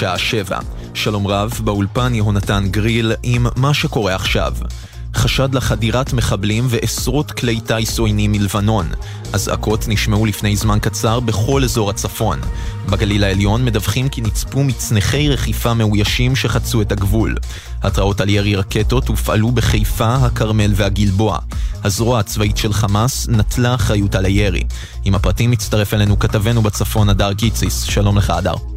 גלי צה"ל השעה שבע. שלום רב, באולפן יהונתן גריל עם מה שקורה עכשיו. חשד לחדירת מחבלים ועשרות כלי טיס עוינים מלבנון. אזעקות נשמעו לפני זמן קצר בכל אזור הצפון. בגליל העליון מדווחים כי נצפו מצנחי רכיפה מאוישים שחצו את הגבול. התראות על ירי רקטות הופעלו בחיפה, הכרמל והגלבוע. הזרוע הצבאית של חמאס נטלה אחריות על הירי. עם הפרטים מצטרף אלינו כתבנו בצפון, הדר גיציס. שלום לך, הדר.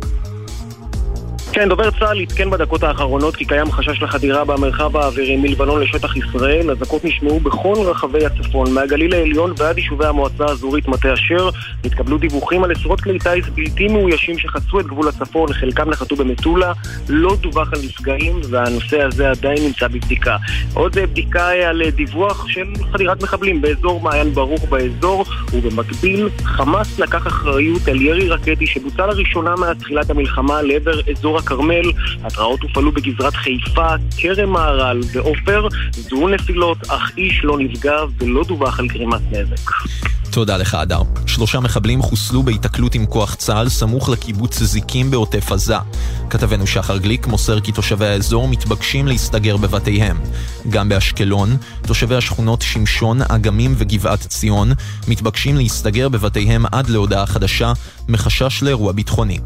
כן, דובר צה"ל עדכן בדקות האחרונות כי קיים חשש לחדירה במרחב האווירי מלבנון לשטח ישראל. אזעקות נשמעו בכל רחבי הצפון, מהגליל העליון ועד יישובי המועצה האזורית מטה אשר. התקבלו דיווחים על עשרות כלי טיס בלתי מאוישים שחצו את גבול הצפון, חלקם נחתו במטולה. לא דווח על נפגעים, והנושא הזה עדיין נמצא בבדיקה. עוד בדיקה על דיווח של חדירת מחבלים באזור מעיין ברוך באזור, ובמקביל, חמאס לקח אחריות על ירי רקטי שבוצע לראשונה מאז תחילת המלחמה לעבר אזור הכרמל, התרעות הופעלו בגזרת חיפה, כרם מהר"ל ועופר, זוהו נפילות, אך איש לא נפגע ולא דווח על גרימת נזק. תודה לך, אדר. שלושה מחבלים חוסלו בהיתקלות עם כוח צה"ל סמוך לקיבוץ זיקים בעוטף עזה. כתבנו שחר גליק מוסר כי תושבי האזור מתבקשים להסתגר בבתיהם. גם באשקלון, תושבי השכונות שמשון, אגמים וגבעת ציון מתבקשים להסתגר בבתיהם עד להודעה חדשה, מחשש לאירוע ביטחוני.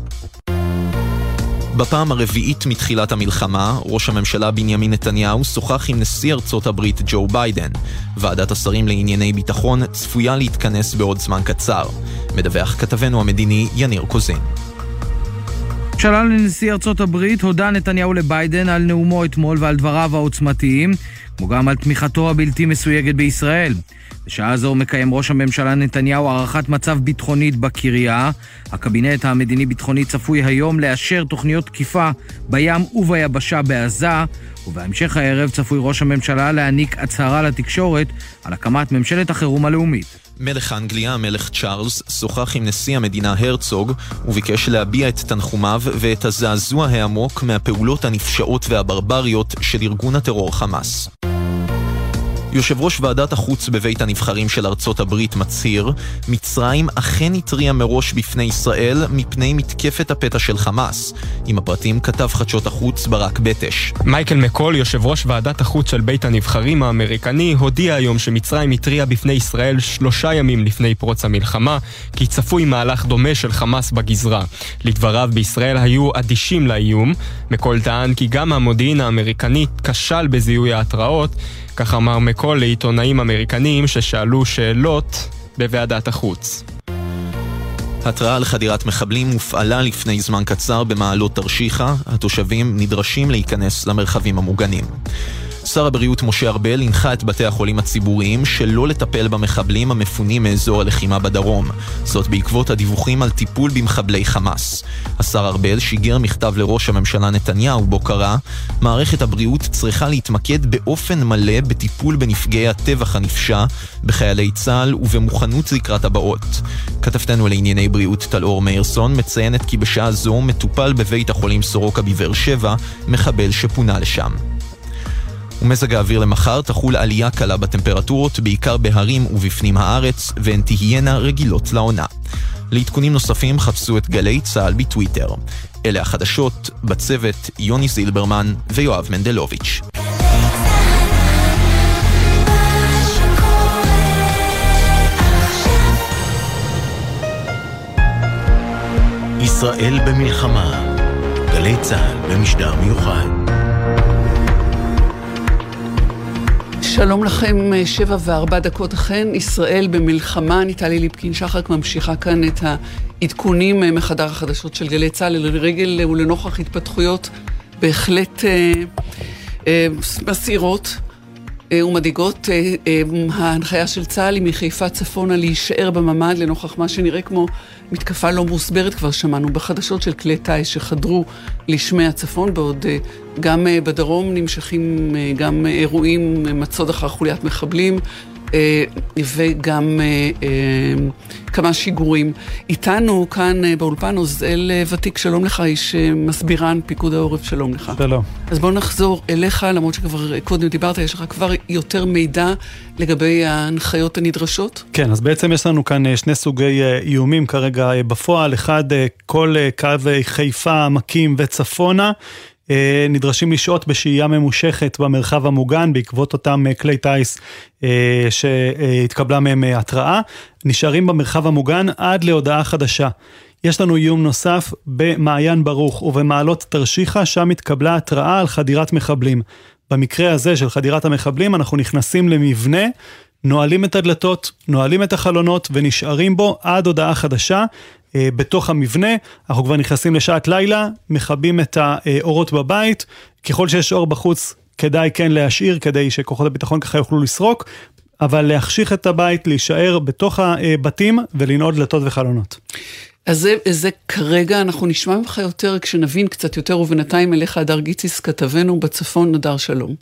בפעם הרביעית מתחילת המלחמה, ראש הממשלה בנימין נתניהו שוחח עם נשיא ארצות הברית ג'ו ביידן. ועדת השרים לענייני ביטחון צפויה להתכנס בעוד זמן קצר. מדווח כתבנו המדיני יניר קוזין. שלום לנשיא ארצות הברית הודה נתניהו לביידן על נאומו אתמול ועל דבריו העוצמתיים, כמו גם על תמיכתו הבלתי מסויגת בישראל. בשעה זו מקיים ראש הממשלה נתניהו הערכת מצב ביטחונית בקריה. הקבינט המדיני-ביטחוני צפוי היום לאשר תוכניות תקיפה בים וביבשה בעזה, ובהמשך הערב צפוי ראש הממשלה להעניק הצהרה לתקשורת על הקמת ממשלת החירום הלאומית. מלך אנגליה, המלך צ'ארלס, שוחח עם נשיא המדינה הרצוג וביקש להביע את תנחומיו ואת הזעזוע העמוק מהפעולות הנפשעות והברבריות של ארגון הטרור חמאס. יושב ראש ועדת החוץ בבית הנבחרים של ארצות הברית מצהיר, מצרים אכן התריעה מראש בפני ישראל מפני מתקפת הפתע של חמאס. עם הפרטים כתב חדשות החוץ ברק בטש. מייקל מקול, יושב ראש ועדת החוץ של בית הנבחרים האמריקני, הודיע היום שמצרים התריעה בפני ישראל שלושה ימים לפני פרוץ המלחמה, כי צפוי מהלך דומה של חמאס בגזרה. לדבריו, בישראל היו אדישים לאיום. מקול טען כי גם המודיעין האמריקני כשל בזיהוי ההתראות. כך אמר מקול לעיתונאים אמריקנים ששאלו שאלות בוועדת החוץ. התראה על חדירת מחבלים הופעלה לפני זמן קצר במעלות תרשיחא, התושבים נדרשים להיכנס למרחבים המוגנים. שר הבריאות משה ארבל הנחה את בתי החולים הציבוריים שלא לטפל במחבלים המפונים מאזור הלחימה בדרום. זאת בעקבות הדיווחים על טיפול במחבלי חמאס. השר ארבל שיגר מכתב לראש הממשלה נתניהו בו קרא מערכת הבריאות צריכה להתמקד באופן מלא בטיפול בנפגעי הטבח הנפשע, בחיילי צה"ל ובמוכנות לקראת הבאות. כתבתנו לענייני בריאות טלאור מאירסון מציינת כי בשעה זו מטופל בבית החולים סורוקה בבאר שבע מחבל שפונה לשם. ומזג האוויר למחר תחול עלייה קלה בטמפרטורות, בעיקר בהרים ובפנים הארץ, והן תהיינה רגילות לעונה. לעדכונים נוספים חפשו את גלי צה"ל בטוויטר. אלה החדשות, בצוות יוני זילברמן ויואב מנדלוביץ'. ישראל במלחמה, גלי צה"ל במשדר מיוחד. שלום לכם, שבע וארבע דקות אכן, ישראל במלחמה, אני טלי ליפקין שחק ממשיכה כאן את העדכונים מחדר החדשות של גלי צה"ל לרגל ולנוכח התפתחויות בהחלט אה, אה, מסעירות אה, ומדאיגות. אה, אה, ההנחיה של צה"ל היא מחיפה צפונה להישאר בממ"ד לנוכח מה שנראה כמו מתקפה לא מוסברת, כבר שמענו בחדשות של כלי טיס שחדרו לשמי הצפון, בעוד גם בדרום נמשכים גם אירועים, מצוד אחר חוליית מחבלים. אה, וגם אה, כמה שיגורים. איתנו כאן באולפן עוזל ותיק, שלום לך, איש מסבירן פיקוד העורף, שלום לך. שלום. אז בוא נחזור אליך, למרות שכבר קודם דיברת, יש לך כבר יותר מידע לגבי ההנחיות הנדרשות? כן, אז בעצם יש לנו כאן שני סוגי איומים כרגע בפועל. אחד, כל קו חיפה, עמקים וצפונה. אה, נדרשים לשהות בשהייה ממושכת במרחב המוגן בעקבות אותם אה, כלי טיס אה, שהתקבלה מהם התראה, נשארים במרחב המוגן עד להודעה חדשה. יש לנו איום נוסף במעיין ברוך ובמעלות תרשיחא, שם התקבלה התראה על חדירת מחבלים. במקרה הזה של חדירת המחבלים אנחנו נכנסים למבנה נועלים את הדלתות, נועלים את החלונות ונשארים בו עד הודעה חדשה. אה, בתוך המבנה, אנחנו כבר נכנסים לשעת לילה, מכבים את האורות בבית, ככל שיש אור בחוץ כדאי כן להשאיר כדי שכוחות הביטחון ככה יוכלו לסרוק, אבל להחשיך את הבית, להישאר בתוך הבתים ולנעוד דלתות וחלונות. אז זה, זה כרגע, אנחנו נשמע ממך יותר כשנבין קצת יותר, ובינתיים אליך הדר גיציס, כתבנו בצפון, הדר שלום.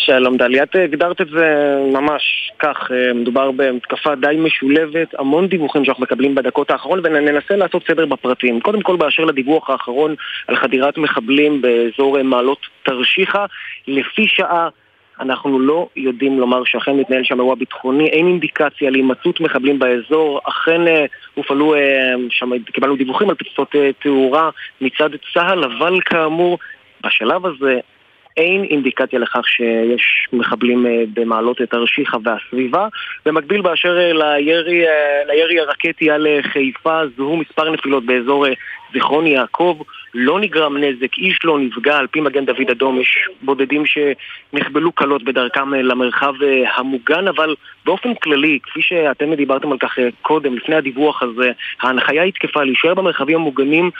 שלום דלי, את הגדרת את זה ממש כך, אה, מדובר במתקפה די משולבת, המון דיווחים שאנחנו מקבלים בדקות האחרון וננסה לעשות סדר בפרטים. קודם כל באשר לדיווח האחרון על חדירת מחבלים באזור מעלות תרשיחא, לפי שעה אנחנו לא יודעים לומר שאכן מתנהל שם אירוע ביטחוני, אין אינדיקציה להימצאות מחבלים באזור, אכן אה, הופעלו, אה, שם קיבלנו דיווחים על פצצות תאורה מצד צה"ל, אבל כאמור בשלב הזה אין אינדיקציה לכך שיש מחבלים אה, במעלות תרשיחא והסביבה. במקביל באשר אה, לירי, אה, לירי הרקטי על חיפה זוהו מספר נפילות באזור זיכרון יעקב, לא נגרם נזק, איש לא נפגע, על פי מגן דוד אדום יש בודדים שנחבלו קלות בדרכם למרחב המוגן, אבל באופן כללי, כפי שאתם דיברתם על כך קודם, לפני הדיווח הזה, ההנחיה היא תקפה להישאר במרחבים המוגנים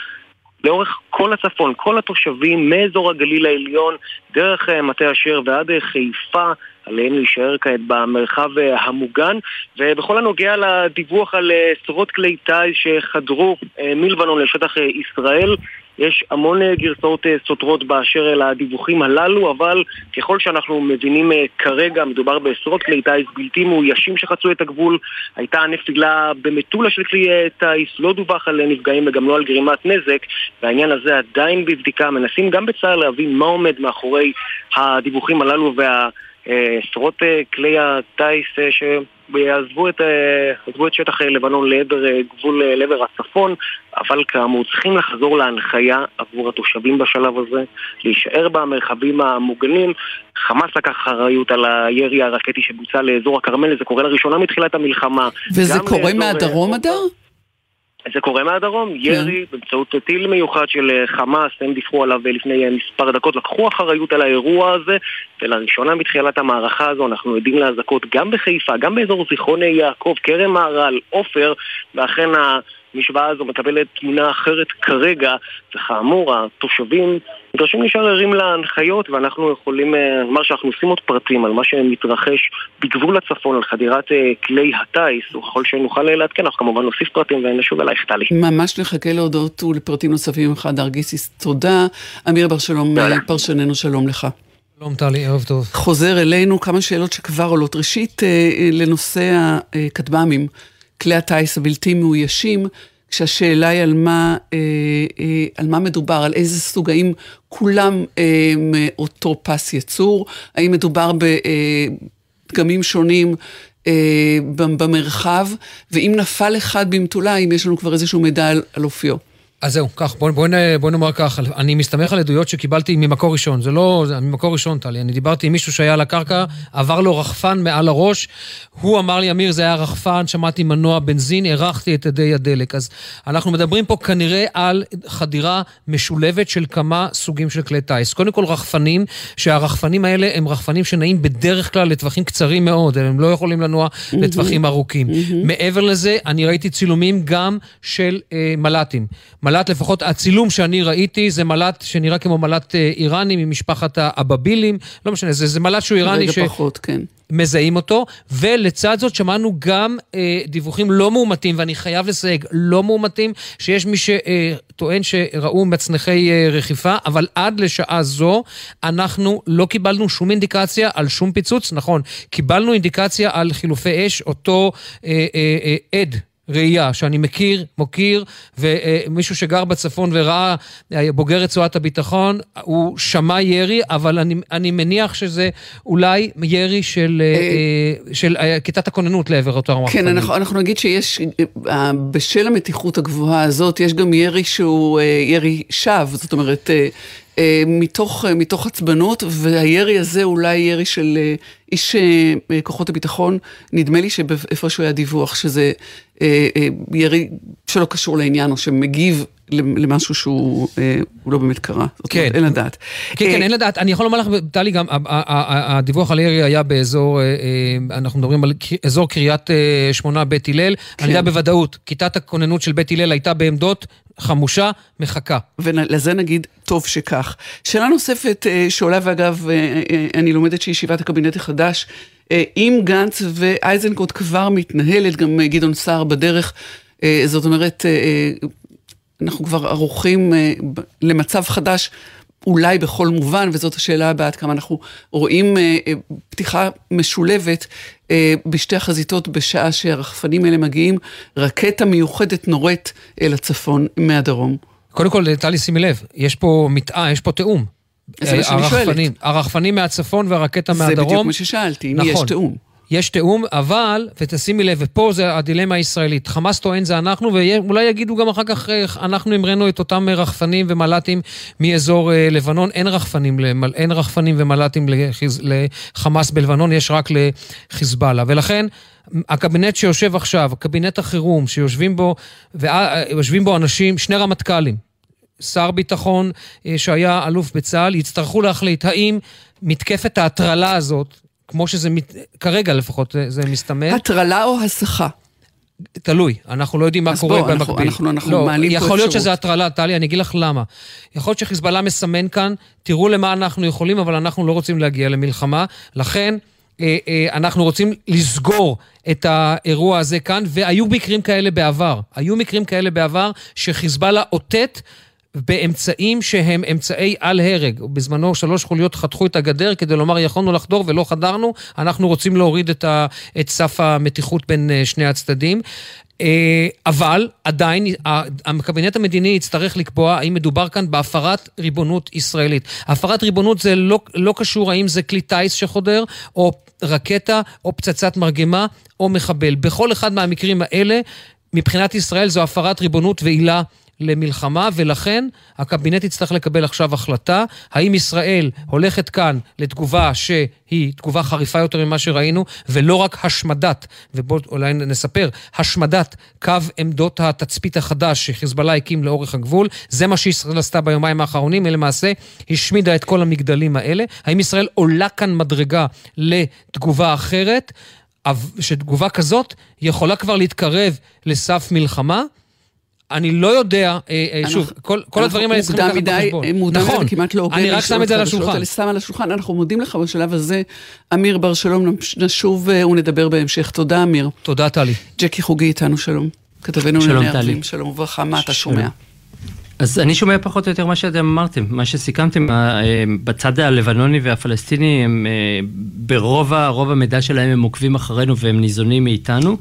לאורך כל הצפון, כל התושבים מאזור הגליל העליון, דרך אה, מטה אשר ועד אה, חיפה, עליהם להישאר כעת במרחב אה, המוגן. ובכל הנוגע לדיווח על עשרות כלי טיס שחדרו מלבנון לשטח ישראל, יש המון אה, גרסאות אה, סותרות באשר אל הדיווחים הללו, אבל ככל שאנחנו מבינים אה, כרגע, מדובר בעשרות כלי טיס בלתי מאוישים שחצו את הגבול. הייתה נפילה במטולה של כלי טיס, לא דווח על נפגעים וגם לא על גרימת נזק, והעניין הזה עדיין בבדיקה. מנסים גם בצה"ל להבין מה עומד מאחורי הדיווחים הללו וה... עשרות כלי הטיס ש... יעזבו את, את שטח לבנון לעבר גבול לעבר הצפון, אבל כאמור צריכים לחזור להנחיה עבור התושבים בשלב הזה, להישאר במרחבים המוגנים. חמאס לקח אחריות על הירי הרקטי שבוצע לאזור הכרמל, זה קורה לראשונה מתחילת המלחמה. וזה קורה מהדרום, אדר? זה קורה מהדרום, כן. ירי באמצעות טיל מיוחד של אה, חמאס, הם דיווחו עליו אה, לפני אה, מספר דקות, לקחו אחריות על האירוע הזה, ולראשונה מתחילת המערכה הזו אנחנו עדים לאזעקות גם בחיפה, גם באזור זיכרון יעקב, כרם מהר"ל, עופר, ואכן המשוואה הזו מקבלת תמונה אחרת כרגע, וכאמור, התושבים נדרשים להישאר ערים להנחיות, ואנחנו יכולים לומר שאנחנו עושים עוד פרטים על מה שמתרחש בגבול הצפון, על חדירת כלי הטיס, וככל שנוכל לעדכן, אנחנו כמובן נוסיף פרטים ונשוב אלייך, טלי. ממש נחכה להודות ולפרטים נוספים ממך, דרגיסיס. תודה. אמיר בר שלום, פרשננו, שלום לך. שלום טלי, ערב טוב. חוזר אלינו כמה שאלות שכבר עולות. ראשית, לנושא הכטב"מים. כלי הטיס הבלתי מאוישים, כשהשאלה היא על מה, אה, אה, על מה מדובר, על איזה סוג, האם כולם אה, מאותו פס יצור, האם מדובר בדגמים שונים אה, במרחב, ואם נפל אחד במטולה, האם יש לנו כבר איזשהו מידע על, על אופיו. אז זהו, כך, בוא, בוא, בוא נאמר כך, אני מסתמך על עדויות שקיבלתי ממקור ראשון, זה לא, זה ממקור ראשון, טלי, אני דיברתי עם מישהו שהיה על הקרקע, עבר לו רחפן מעל הראש, הוא אמר לי, אמיר, זה היה רחפן, שמעתי מנוע בנזין, הרחתי את ידי הדלק. אז אנחנו מדברים פה כנראה על חדירה משולבת של כמה סוגים של כלי טיס. קודם כל רחפנים, שהרחפנים האלה הם רחפנים שנעים בדרך כלל לטווחים קצרים מאוד, הם לא יכולים לנוע לטווחים ארוכים. מעבר לזה, אני ראיתי צילומים גם של אה, מל"טים. מל"ט, לפחות הצילום שאני ראיתי, זה מל"ט שנראה כמו מל"ט אה, איראני ממשפחת האבבילים, לא משנה, זה, זה מל"ט שהוא איראני ש... פחות, כן. מזהים אותו, ולצד זאת שמענו גם אה, דיווחים לא מאומתים, ואני חייב לסייג, לא מאומתים, שיש מי שטוען שראו מצנחי אה, רכיפה, אבל עד לשעה זו אנחנו לא קיבלנו שום אינדיקציה על שום פיצוץ, נכון, קיבלנו אינדיקציה על חילופי אש, אותו אה, אה, אה, עד ראייה שאני מכיר, מוקיר, ומישהו שגר בצפון וראה אה, בוגר רצועת הביטחון, הוא שמע ירי, אבל אני, אני מניח שזה אולי ירי של, אה, אה, של כיתת הכוננות לעבר אותו המחקנים. כן, אנחנו, אנחנו נגיד שיש, בשל המתיחות הגבוהה הזאת, יש גם ירי שהוא ירי שווא, זאת אומרת... מתוך, מתוך עצבנות, והירי הזה אולי ירי של איש כוחות הביטחון, נדמה לי שאיפשהו היה דיווח שזה אה, אה, ירי שלא קשור לעניין, או שמגיב למשהו שהוא אה, לא באמת קרה. כן. אין לדעת. כן, כן, אין לדעת. אני יכול לומר לך, טלי, גם הדיווח על ירי היה באזור, אנחנו מדברים על אזור קריית שמונה בית הלל. אני יודע כן. בוודאות, כיתת הכוננות של בית הלל הייתה בעמדות חמושה, מחכה. ולזה נגיד, טוב שכך. שאלה נוספת שעולה, ואגב, אני לומדת שישיבת הקבינט החדש, אה, אם גנץ ואייזנקוט כבר מתנהלת, גם אה, גדעון סער בדרך, אה, זאת אומרת, אנחנו כבר ערוכים למצב חדש. אולי בכל מובן, וזאת השאלה הבאה, עד כמה אנחנו רואים פתיחה משולבת בשתי החזיתות בשעה שהרחפנים האלה מגיעים, רקטה מיוחדת נורית אל הצפון מהדרום. קודם כל, טלי, שימי לב, יש פה מטעה, יש פה תיאום. זה מה שאני שואלת. הרחפנים מהצפון והרקטה מהדרום. זה בדיוק מה ששאלתי, אם נכון. יש תיאום. יש תיאום, אבל, ותשימי לב, ופה זה הדילמה הישראלית, חמאס טוען זה אנחנו, ואולי יגידו גם אחר כך, אה, אנחנו המראנו את אותם רחפנים ומל"טים מאזור אה, לבנון. אין רחפנים, אין רחפנים ומל"טים לחיז, לחמאס בלבנון, יש רק לחיזבאללה. ולכן, הקבינט שיושב עכשיו, קבינט החירום, שיושבים בו, ויושבים בו אנשים, שני רמטכ"לים, שר ביטחון אה, שהיה אלוף בצה"ל, יצטרכו להחליט האם מתקפת ההטרלה הזאת, כמו שזה מת... כרגע לפחות זה מסתמן. הטרלה או הסחה? תלוי, אנחנו לא יודעים מה קורה בוא, במקביל. אנחנו, אנחנו, אנחנו לא, מעלים פה אפשרות. יכול להיות שזה הטרלה, טלי, אני אגיד לך למה. יכול להיות שחיזבאללה מסמן כאן, תראו למה אנחנו יכולים, אבל אנחנו לא רוצים להגיע למלחמה. לכן, אה, אה, אנחנו רוצים לסגור את האירוע הזה כאן, והיו מקרים כאלה בעבר. היו מקרים כאלה בעבר שחיזבאללה אותת באמצעים שהם אמצעי על-הרג. בזמנו שלוש חוליות חתכו את הגדר כדי לומר יכולנו לחדור ולא חדרנו, אנחנו רוצים להוריד את, ה, את סף המתיחות בין אה, שני הצדדים. אה, אבל עדיין הקבינט המדיני יצטרך לקבוע האם מדובר כאן בהפרת ריבונות ישראלית. הפרת ריבונות זה לא, לא קשור האם זה כלי טיס שחודר, או רקטה, או פצצת מרגמה, או מחבל. בכל אחד מהמקרים האלה, מבחינת ישראל זו הפרת ריבונות ועילה למלחמה, ולכן הקבינט יצטרך לקבל עכשיו החלטה, האם ישראל הולכת כאן לתגובה שהיא תגובה חריפה יותר ממה שראינו, ולא רק השמדת, ובואו אולי נספר, השמדת קו עמדות התצפית החדש שחיזבאללה הקים לאורך הגבול, זה מה שישראל עשתה ביומיים האחרונים, היא למעשה השמידה את כל המגדלים האלה. האם ישראל עולה כאן מדרגה לתגובה אחרת? שתגובה כזאת יכולה כבר להתקרב לסף מלחמה, אני לא יודע, אה, אה, שוב, כל, כל הדברים האלה צריכים לקחת בחשבון. מוקדם מדי, נכון, כמעט לא הוגן. אני רק שם את זה על השולחן. שם על השולחן. אנחנו מודים לך בשלב הזה. אמיר בר שלום, נשוב אה, ונדבר בהמשך. תודה, אמיר. תודה, טלי. ג'קי חוגי איתנו, שלום. כתבנו לענייני ערבים. שלום וברכה, מה אתה שומע? אז אני שומע פחות או יותר מה שאתם אמרתם, מה שסיכמתם, אה, בצד הלבנוני והפלסטיני, הם אה, ברוב רוב המידע שלהם הם עוקבים אחרינו והם ניזונים מאיתנו,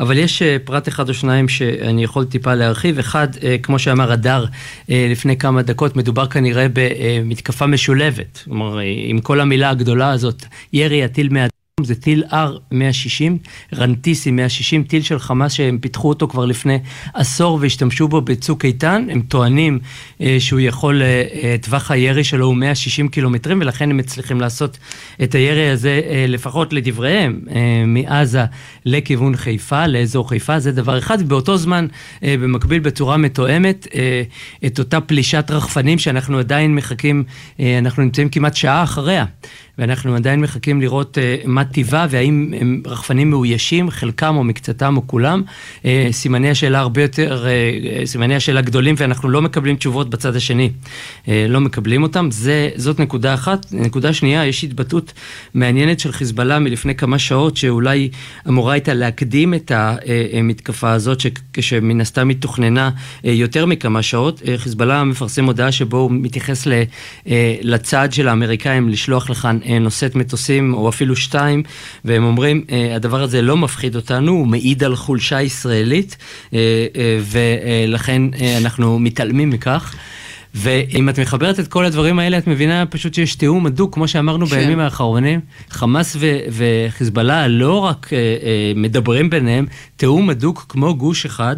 אבל יש אה, פרט אחד או שניים שאני יכול טיפה להרחיב. אחד, כמו שאמר הדר לפני כמה דקות, מדובר כנראה במתקפה משולבת. כלומר, עם כל המילה הגדולה הזאת, ירי הטיל מה... זה טיל R160, רנטיסי 160, טיל של חמאס שהם פיתחו אותו כבר לפני עשור והשתמשו בו בצוק איתן. הם טוענים אה, שהוא יכול, אה, אה, טווח הירי שלו הוא 160 קילומטרים ולכן הם מצליחים לעשות את הירי הזה, אה, לפחות לדבריהם, אה, מעזה לכיוון חיפה, לאזור חיפה, זה דבר אחד. ובאותו זמן, אה, במקביל בצורה מתואמת, אה, את אותה פלישת רחפנים שאנחנו עדיין מחכים, אה, אנחנו נמצאים כמעט שעה אחריה. ואנחנו עדיין מחכים לראות uh, מה החטיבה והאם הם רחפנים מאוישים, חלקם או מקצתם או כולם. סימני השאלה הרבה יותר, סימני השאלה גדולים ואנחנו לא מקבלים תשובות בצד השני. לא מקבלים אותם, זה, זאת נקודה אחת. נקודה שנייה, יש התבטאות מעניינת של חיזבאללה מלפני כמה שעות שאולי אמורה הייתה להקדים את המתקפה הזאת, שמן הסתם היא תוכננה יותר מכמה שעות. חיזבאללה מפרסם הודעה שבו הוא מתייחס לצעד של האמריקאים לשלוח לכאן נושאת מטוסים או אפילו שתיים, והם אומרים, הדבר הזה לא מפחיד אותנו, הוא מעיד על חולשה ישראלית, ולכן אנחנו מתעלמים מכך. ואם את מחברת את כל הדברים האלה, את מבינה פשוט שיש תיאום הדוק, כמו שאמרנו כן. בימים האחרונים. חמאס ו- וחיזבאללה לא רק אה, אה, מדברים ביניהם, תיאום הדוק כמו גוש אחד.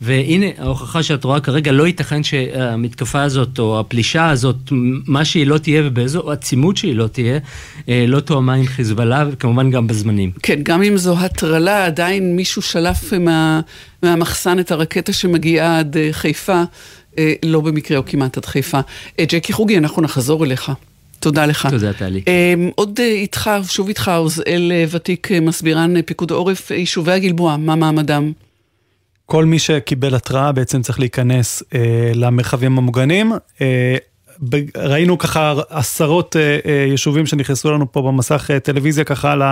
והנה ההוכחה שאת רואה כרגע, לא ייתכן שהמתקפה הזאת, או הפלישה הזאת, מה שהיא לא תהיה ובאיזו עצימות שהיא לא תהיה, אה, לא תואמה עם חיזבאללה, וכמובן גם בזמנים. כן, גם אם זו הטרלה, עדיין מישהו שלף מה, מהמחסן את הרקטה שמגיעה עד אה, חיפה. אה, לא במקרה או כמעט עד חיפה. אה, ג'קי חוגי, אנחנו נחזור אליך. תודה לך. תודה, טלי. אה, עוד איתך, שוב איתך, עוזאל ותיק, מסבירן פיקוד העורף, יישובי הגלבוע, מה מעמדם? כל מי שקיבל התראה בעצם צריך להיכנס אה, למרחבים המוגנים. אה, ראינו ככה עשרות אה, אה, יישובים שנכנסו לנו פה במסך אה, טלוויזיה ככה על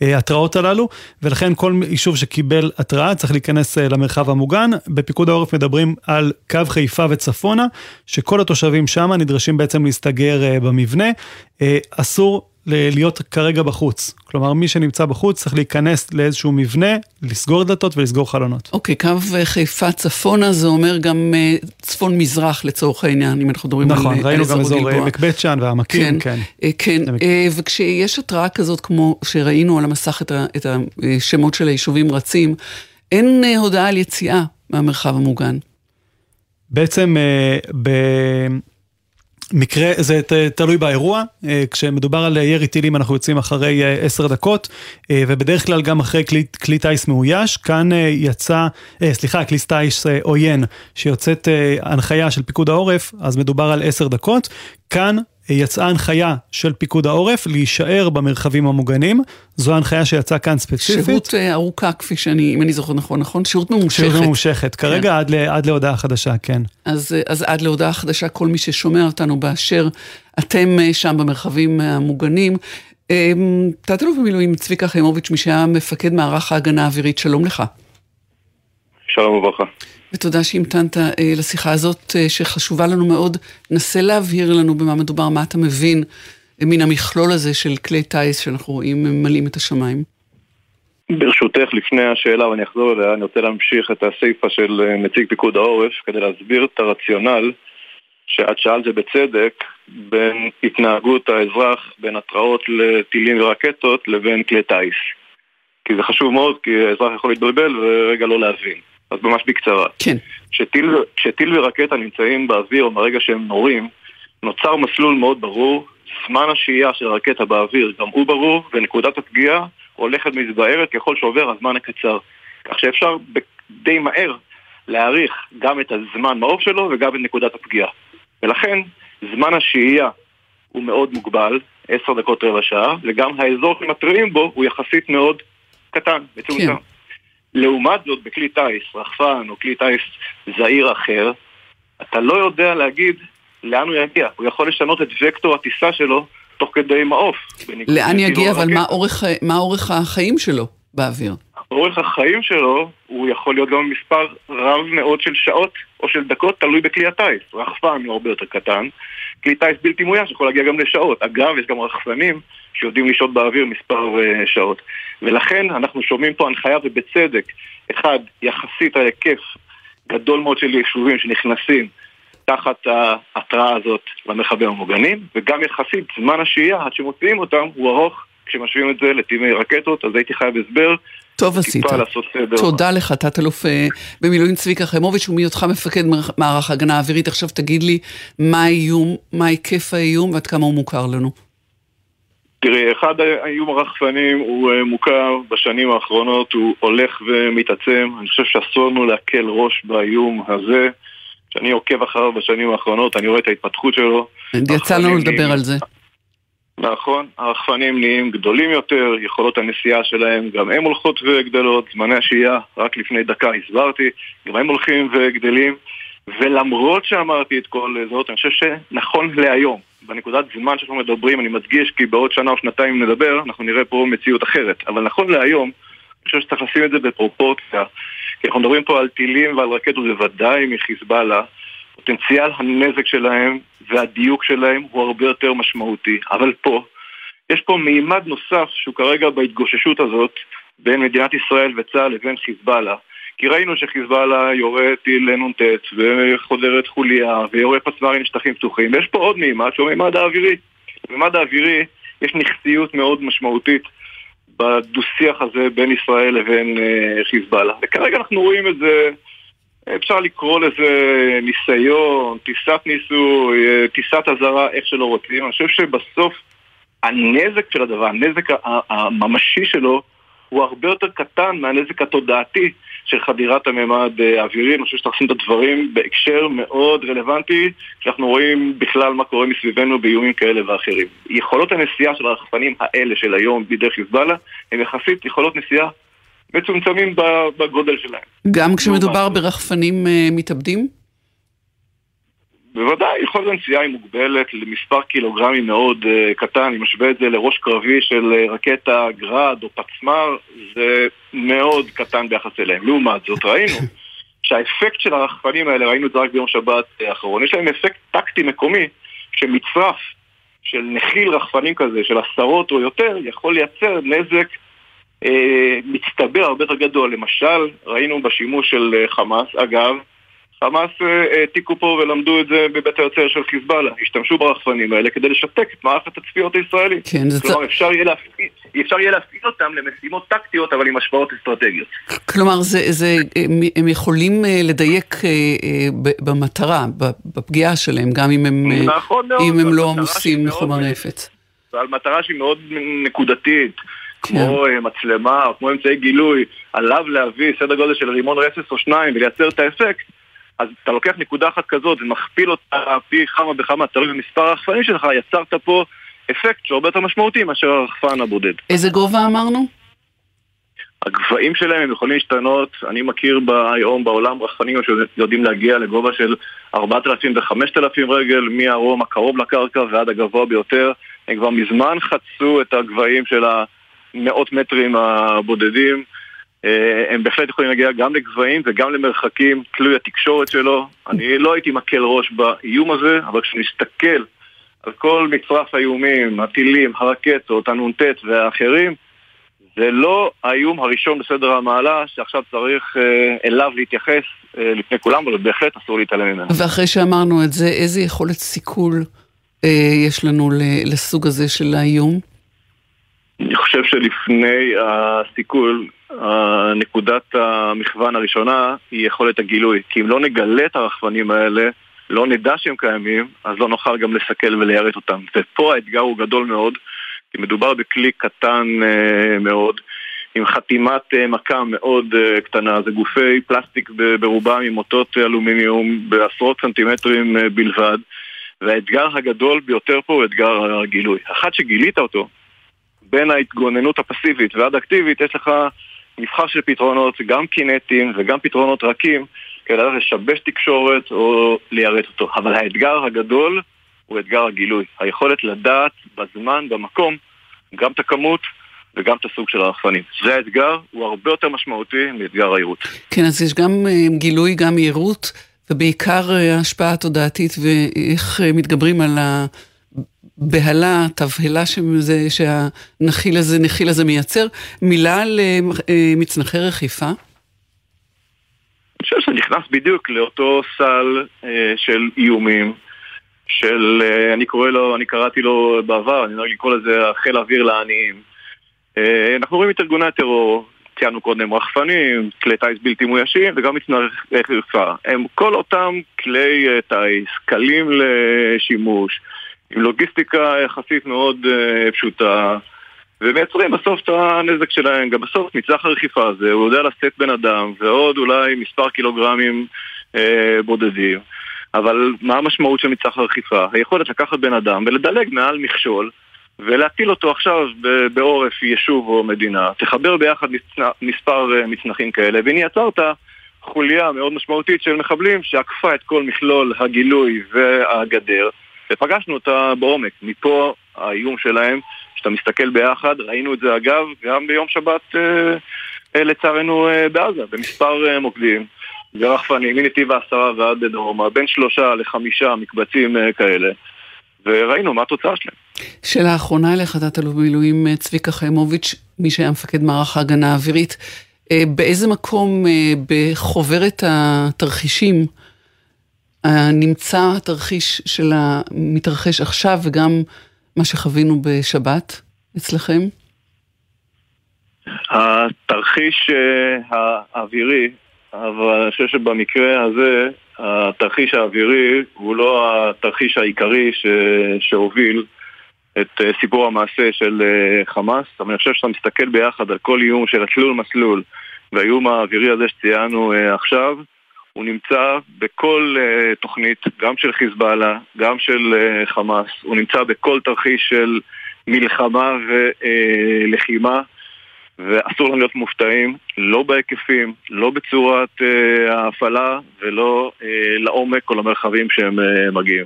ההתראות הללו, ולכן כל יישוב שקיבל התראה צריך להיכנס למרחב המוגן. בפיקוד העורף מדברים על קו חיפה וצפונה, שכל התושבים שם נדרשים בעצם להסתגר במבנה. אסור להיות כרגע בחוץ. כלומר, מי שנמצא בחוץ צריך להיכנס לאיזשהו מבנה, לסגור דלתות ולסגור חלונות. אוקיי, קו חיפה צפונה זה אומר גם uh, צפון-מזרח לצורך העניין, אם אנחנו מדברים נכון, על, אזור גלבוע. נכון, ראינו גם אזור עמק בית שאן והעמקים, כן. כן, כן. Uh, וכשיש התראה כזאת, כמו שראינו על המסך את, ה, את השמות של היישובים רצים, אין uh, הודעה על יציאה מהמרחב המוגן. בעצם uh, ב... מקרה, זה תלוי באירוע, אה, כשמדובר על ירי טילים אנחנו יוצאים אחרי אה, עשר דקות, אה, ובדרך כלל גם אחרי כלי, כלי טיס מאויש, כאן יצא, סליחה, כלי טיס עוין, שיוצאת הנחיה של פיקוד העורף, אז מדובר על עשר דקות, כאן יצאה הנחיה של פיקוד העורף להישאר במרחבים המוגנים, זו ההנחיה שיצאה כאן ספציפית. שירות אה, ארוכה, כפי שאני, אם אני זוכר נכון, נכון? שירות ממושכת. שירות ממושכת, כן. כרגע עד, עד להודעה חדשה, כן. אז, אה, אז עד להודעה חדשה, כל מי ששומע אותנו באשר אתם אה, שם במרחבים המוגנים. תת-אלוף במילואים צביקה חיימוביץ', מי שהיה מפקד מערך ההגנה האווירית, שלום לך. שלום וברכה. ותודה שהמתנת אה, לשיחה הזאת, אה, שחשובה לנו מאוד. נסה להבהיר לנו במה מדובר, מה אתה מבין אה, מן המכלול הזה של כלי טיס שאנחנו רואים ממלאים את השמיים. ברשותך, לפני השאלה, ואני אחזור אליה, אני רוצה להמשיך את הסיפה של נציג פיקוד העורף כדי להסביר את הרציונל שאת שאלת זה בצדק, בין התנהגות האזרח, בין התראות לטילים ורקטות לבין כלי טיס. כי זה חשוב מאוד, כי האזרח יכול להתבלבל ורגע לא להבין. אז ממש בקצרה. כן. כשטיל ורקטה נמצאים באוויר, או מהרגע שהם נורים, נוצר מסלול מאוד ברור, זמן השהייה של הרקטה באוויר גם הוא ברור, ונקודת הפגיעה הולכת מתבהרת ככל שעובר הזמן הקצר. כך שאפשר די מהר להעריך גם את הזמן מעוף שלו וגם את נקודת הפגיעה. ולכן, זמן השהייה הוא מאוד מוגבל, עשר דקות רבע שעה, וגם האזור שמתריעים בו הוא יחסית מאוד קטן, מצומצם. כן. לעומת זאת, בכלי טיס, רחפן או כלי טיס זעיר אחר, אתה לא יודע להגיד לאן הוא יגיע. הוא יכול לשנות את וקטור הטיסה שלו תוך כדי מעוף. לאן יגיע, אבל מה אורך, מה אורך החיים שלו באוויר? אורך החיים שלו הוא יכול להיות גם מספר רב מאוד של שעות או של דקות, תלוי בכלי הטיס. רחפן הוא הרבה יותר קטן, כלי טיס בלתי מאויש יכול להגיע גם לשעות. אגב, יש גם רחפנים שיודעים לשהות באוויר מספר uh, שעות. ולכן אנחנו שומעים פה הנחיה ובצדק, אחד, יחסית ההיקף גדול מאוד של יישובים שנכנסים תחת ההתראה הזאת למרחבים המוגנים, וגם יחסית זמן השהייה עד שמוציאים אותם הוא ארוך כשמשווים את זה לטימי רקטות, אז הייתי חייב הסבר. טוב עשית. תודה לך, תת-אלוף אה, במילואים צביקה חיימוביץ', ומהיותך מפקד מערך ההגנה האווירית, עכשיו תגיד לי מה האיום, מה היקף האיום ועד כמה הוא מוכר לנו. תראי, אחד האיום הרחפנים הוא אה, מוכר בשנים האחרונות, הוא הולך ומתעצם. אני חושב שאסור לנו להקל ראש באיום הזה. כשאני עוקב אחריו בשנים האחרונות, אני רואה את ההתפתחות שלו. יצא לנו לדבר על זה. נכון, הרחפנים נהיים גדולים יותר, יכולות הנסיעה שלהם גם הם הולכות וגדלות, זמני השהייה, רק לפני דקה הסברתי, גם הם הולכים וגדלים, ולמרות שאמרתי את כל זאת, אני חושב שנכון להיום, בנקודת זמן שאנחנו מדברים, אני מדגיש כי בעוד שנה או שנתיים נדבר, אנחנו נראה פה מציאות אחרת, אבל נכון להיום, אני חושב שצריך לשים את זה בפרופורציה, כי אנחנו מדברים פה על טילים ועל רקטות בוודאי מחיזבאללה, פוטנציאל הנזק שלהם והדיוק שלהם הוא הרבה יותר משמעותי. אבל פה, יש פה מימד נוסף שהוא כרגע בהתגוששות הזאת בין מדינת ישראל וצה"ל לבין חיזבאללה. כי ראינו שחיזבאללה יורה טיל נ"ט וחודרת חוליה ויורה פצמ"רים לשטחים פתוחים ויש פה עוד מימד שהוא מימד האווירי. במימד האווירי יש נכסיות מאוד משמעותית בדו-שיח הזה בין ישראל לבין uh, חיזבאללה. וכרגע אנחנו רואים את זה אפשר לקרוא לזה ניסיון, טיסת ניסוי, אה, טיסת אזהרה, איך שלא רוצים. אני חושב שבסוף הנזק של הדבר, הנזק הממשי שלו, הוא הרבה יותר קטן מהנזק התודעתי של חדירת הממד אה, האווירי. אני חושב שצריך לשים את הדברים בהקשר מאוד רלוונטי, כשאנחנו רואים בכלל מה קורה מסביבנו באיומים כאלה ואחרים. יכולות הנסיעה של הרחפנים האלה של היום בידי חיזבאללה, הן יחסית יכולות נסיעה מצומצמים בגודל שלהם. גם כשמדובר ברחפנים אה, מתאבדים? בוודאי, יכולת הנסיעה היא מוגבלת למספר קילוגרמים מאוד uh, קטן, אני משווה את זה לראש קרבי של uh, רקטה גראד או פצמ"ר, זה מאוד קטן ביחס אליהם. לעומת זאת, ראינו שהאפקט של הרחפנים האלה, ראינו את זה רק ביום שבת האחרון, יש להם אפקט טקטי מקומי, שמצרף של נחיל רחפנים כזה, של עשרות או יותר, יכול לייצר נזק אה, מצטבר הרבה יותר גדול. למשל, ראינו בשימוש של אה, חמאס, אגב, חמאס אה, העתיקו פה ולמדו את זה בבית היוצר של חיזבאללה. השתמשו ברחפנים האלה כדי לשתק את מערכת הצפיות הישראלית. כן, זה... כלומר, אפשר יהיה להפעיל, אפשר יהיה להפעיל אותם למשימות טקטיות, אבל עם השפעות אסטרטגיות. כלומר, זה, זה, הם יכולים לדייק במטרה, בפגיעה שלהם, גם אם הם, נכון מאוד, אם הם לא עמוסים מחומר נפץ. ועל מטרה שהיא מאוד נקודתית. כמו כן. מצלמה או כמו אמצעי גילוי, עליו להביא סדר גודל של רימון רסס או שניים ולייצר את האפקט, אז אתה לוקח נקודה אחת כזאת ומכפיל אותה פי כמה וכמה, תלוי במספר הרחפנים שלך, יצרת פה אפקט שהוא הרבה יותר משמעותי מאשר הרחפן הבודד. איזה גובה אמרנו? הגבהים שלהם הם יכולים להשתנות, אני מכיר היום בעולם רחפנים שיודעים להגיע לגובה של 4,000 ו-5,000 רגל, מהרום הקרוב לקרקע ועד הגבוה ביותר. הם כבר מזמן חצו את הגבהים של ה... מאות מטרים הבודדים. אה, הם בהחלט יכולים להגיע גם לגבהים וגם למרחקים, תלוי התקשורת שלו. אני לא הייתי מקל ראש באיום הזה, אבל כשנסתכל על כל מצרף האיומים, הטילים, הרקטות, הנ"ט והאחרים, זה לא האיום הראשון בסדר המעלה שעכשיו צריך אה, אליו להתייחס אה, לפני כולם, אבל בהחלט אסור להתעלם ממנו. ואחרי שאמרנו את זה, איזה יכולת סיכול אה, יש לנו לסוג הזה של האיום? אני חושב שלפני הסיכול, נקודת המכוון הראשונה היא יכולת הגילוי. כי אם לא נגלה את הרחפנים האלה, לא נדע שהם קיימים, אז לא נוכל גם לסכל וליירט אותם. ופה האתגר הוא גדול מאוד, כי מדובר בכלי קטן uh, מאוד, עם חתימת uh, מכה מאוד uh, קטנה. זה גופי פלסטיק ברובם עם אותות אלומיניום בעשרות סנטימטרים בלבד. והאתגר הגדול ביותר פה הוא אתגר הגילוי. אחת שגילית אותו, בין ההתגוננות הפסיבית והאדקטיבית יש לך מבחר של פתרונות, גם קינטיים וגם פתרונות רכים, כדי לשבש תקשורת או ליירט אותו. אבל האתגר הגדול הוא אתגר הגילוי. היכולת לדעת בזמן, במקום, גם את הכמות וגם את הסוג של הרחפנים. זה האתגר, הוא הרבה יותר משמעותי מאתגר היירוט. כן, אז יש גם אה, גילוי, גם יירוט, ובעיקר אה, השפעה תודעתית ואיך אה, מתגברים על ה... בהלה, תבהלה שזה, שהנחיל הזה, נחיל הזה מייצר. מילה על אה, מצנחי רכיפה? אני חושב שזה נכנס בדיוק לאותו סל אה, של איומים, של, אה, אני קורא לו, אני קראתי לו בעבר, אני נוהג לקרוא לזה חיל אוויר לעניים. אה, אנחנו רואים את ארגוני הטרור, ציינו קודם רחפנים, כלי טיס בלתי מאוישים וגם מצנחי רכיפה. הם כל אותם כלי אה, טיס, קלים לשימוש. עם לוגיסטיקה יחסית מאוד uh, פשוטה, ומייצרים בסוף את הנזק שלהם. גם בסוף מצרך הרכיפה הזה, הוא יודע לשאת בן אדם, ועוד אולי מספר קילוגרמים uh, בודדים. אבל מה המשמעות של מצרך הרכיפה? היכולת לקחת בן אדם ולדלג מעל מכשול ולהטיל אותו עכשיו בעורף יישוב או מדינה. תחבר ביחד מספר מצנחים כאלה, והנה יצרת חוליה מאוד משמעותית של מחבלים שעקפה את כל מכלול הגילוי והגדר, ופגשנו אותה בעומק. מפה האיום שלהם, כשאתה מסתכל ביחד, ראינו את זה אגב גם ביום שבת אה, אה, לצערנו אה, בעזה, במספר אה, מוקדים. ורחפנים, מנתיב העשרה ועד דרומה, בין שלושה לחמישה מקבצים אה, כאלה, וראינו מה התוצאה שלהם. שאלה אחרונה אליך, תת-אלוף במילואים אה, צביקה חיימוביץ', מי שהיה מפקד מערך ההגנה האווירית, אה, באיזה מקום בחוברת התרחישים נמצא התרחיש של המתרחש עכשיו וגם מה שחווינו בשבת אצלכם? התרחיש האווירי אבל אני חושב שבמקרה הזה התרחיש האווירי הוא לא התרחיש העיקרי ש... שהוביל את אה, סיפור המעשה של אה, חמאס, אבל אני חושב שאתה מסתכל ביחד על כל איום של התלול מסלול והאיום האווירי הזה שציינו אה, עכשיו, הוא נמצא בכל תוכנית, גם של חיזבאללה, גם של חמאס, הוא נמצא בכל תרחיש של מלחמה ולחימה. ואסור לנו להיות מופתעים, לא בהיקפים, לא בצורת אה, ההפעלה ולא אה, לעומק או למרחבים שהם אה, מגיעים.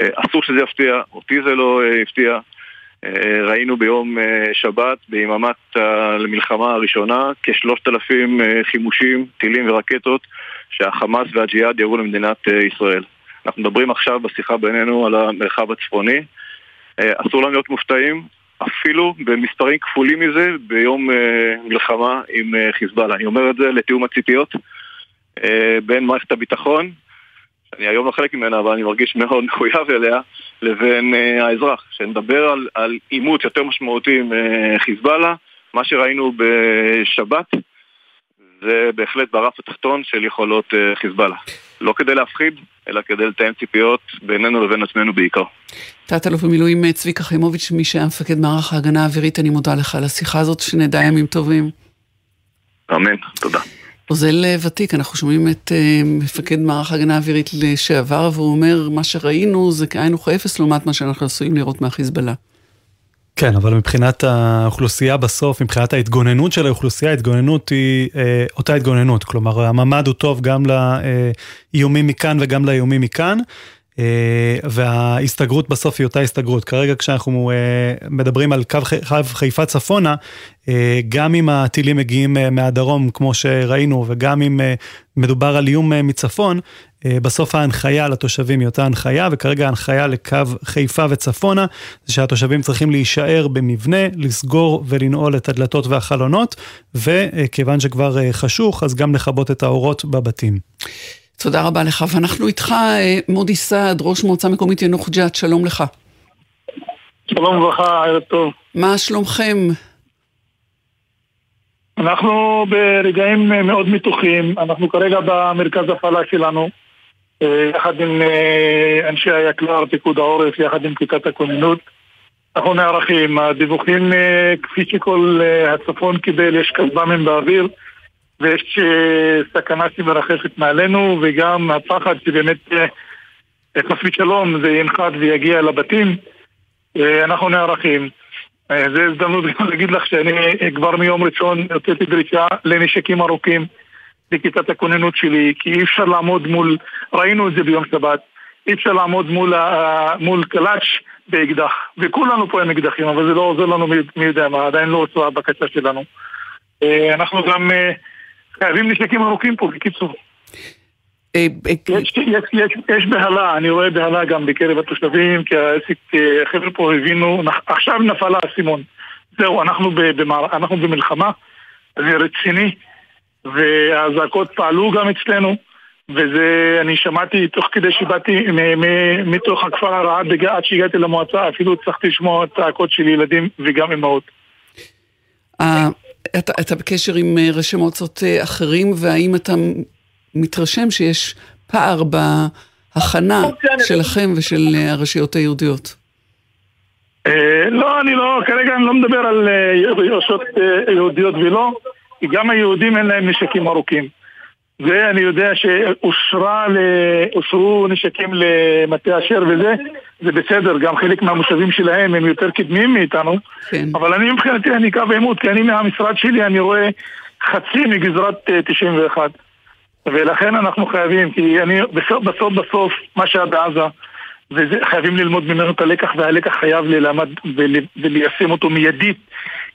אה, אסור שזה יפתיע, אותי זה לא אה, הפתיע. אה, ראינו ביום אה, שבת, ביממת המלחמה הראשונה, כשלושת אלפים אה, חימושים, טילים ורקטות שהחמאס והג'יהאד ירו למדינת אה, ישראל. אנחנו מדברים עכשיו בשיחה בינינו על המרחב הצפוני. אה, אסור לנו להיות מופתעים, אפילו במספרים כפולים מזה ביום אה, מלחמה עם חיזבאללה. אני אומר את זה לתיאום הציפיות בין מערכת הביטחון, שאני היום לא חלק ממנה אבל אני מרגיש מאוד מחויב אליה, לבין האזרח. כשנדבר על, על עימות יותר משמעותי עם חיזבאללה, מה שראינו בשבת זה בהחלט ברף התחתון של יכולות אה, חיזבאללה. לא כדי להפחיד, אלא כדי לתאם ציפיות בינינו לבין עצמנו בעיקר. תת-אלוף במילואים אה, צביקה חיימוביץ', מי שהיה מפקד מערך ההגנה האווירית, אני מודה לך על השיחה הזאת, שנדע ימים טובים. אמן, תודה. עוזל אה, ותיק, אנחנו שומעים את מפקד מערך ההגנה האווירית לשעבר, והוא אומר, מה שראינו זה כאין וכאפס לעומת מה שאנחנו עשויים לראות מהחיזבאללה. כן, אבל מבחינת האוכלוסייה בסוף, מבחינת ההתגוננות של האוכלוסייה, ההתגוננות היא אה, אותה התגוננות. כלומר, הממ"ד הוא טוב גם לאיומים מכאן וגם לאיומים מכאן. אה, וההסתגרות בסוף היא אותה הסתגרות. כרגע כשאנחנו אה, מדברים על קו, חיפה צפונה, אה, גם אם הטילים מגיעים מהדרום, כמו שראינו, וגם אם מדובר על איום מצפון, בסוף ההנחיה לתושבים היא אותה הנחיה, וכרגע ההנחיה לקו חיפה וצפונה, זה שהתושבים צריכים להישאר במבנה, לסגור ולנעול את הדלתות והחלונות, וכיוון שכבר חשוך, אז גם לכבות את האורות בבתים. תודה רבה לך, ואנחנו איתך, אה, מודי סעד, ראש מועצה מקומית ינוח ג'ת, שלום לך. שלום וברכה, ערב טוב. מה שלומכם? אנחנו ברגעים מאוד מתוחים, אנחנו כרגע במרכז הפעלה שלנו, אה, יחד עם אה, אנשי היקל"ר, פיקוד העורף, יחד עם כיתת הכוננות. אנחנו נערכים, הדיווחים כפי שכל הצפון קיבל, יש כסב"מים באוויר. ויש אה, סכנה שמרחפת מעלינו, וגם הפחד שבאמת אה, חס ושלום זה ינחת ויגיע לבתים. אה, אנחנו נערכים. זו הזדמנות גם להגיד לך שאני כבר מיום ראשון הוצאתי דרישה לנשקים ארוכים לכיתת הכוננות שלי, כי אי אפשר לעמוד מול, ראינו את זה ביום שבת, אי אפשר לעמוד מול, מול קלאץ' באקדח, וכולנו פה עם אקדחים, אבל זה לא עוזר לנו מי יודע מה, עדיין לא הוצאה הבקשה שלנו. אנחנו גם חייבים נשקים ארוכים פה, בקיצור. אה, אה, יש, יש, יש, יש בהלה, אני רואה בהלה גם בקרב התושבים, כי העסק, אה, החבר'ה פה הבינו, עכשיו נפל האסימון. זהו, אנחנו, במער, אנחנו במלחמה, זה רציני, והזעקות פעלו גם אצלנו, וזה, אני שמעתי תוך כדי שבאתי מתוך הכפר הרעד, עד שהגעתי למועצה, אפילו הצלחתי לשמוע את הצעקות של ילדים וגם אמהות. אתה, אתה בקשר עם אה, ראשי מועצות אה, אחרים, והאם אתה מתרשם שיש פער בהכנה שלכם ושל אה, הרשויות היהודיות? לא, אני לא, כרגע אני לא מדבר על רשויות יהודיות ולא, גם היהודים אין להם נשקים ארוכים. ואני יודע שאושרו נשקים למטה אשר וזה, זה בסדר, גם חלק מהמושבים שלהם הם יותר קדמיים מאיתנו, כן. אבל אני מבחינתי אני קו עימות, כי אני מהמשרד שלי אני רואה חצי מגזרת 91. אה, ולכן אנחנו חייבים, כי אני בסוף בסוף בסוף מה שהיה בעזה וחייבים ללמוד ממנו את הלקח והלקח חייב ללמד וליישם אותו מיידית.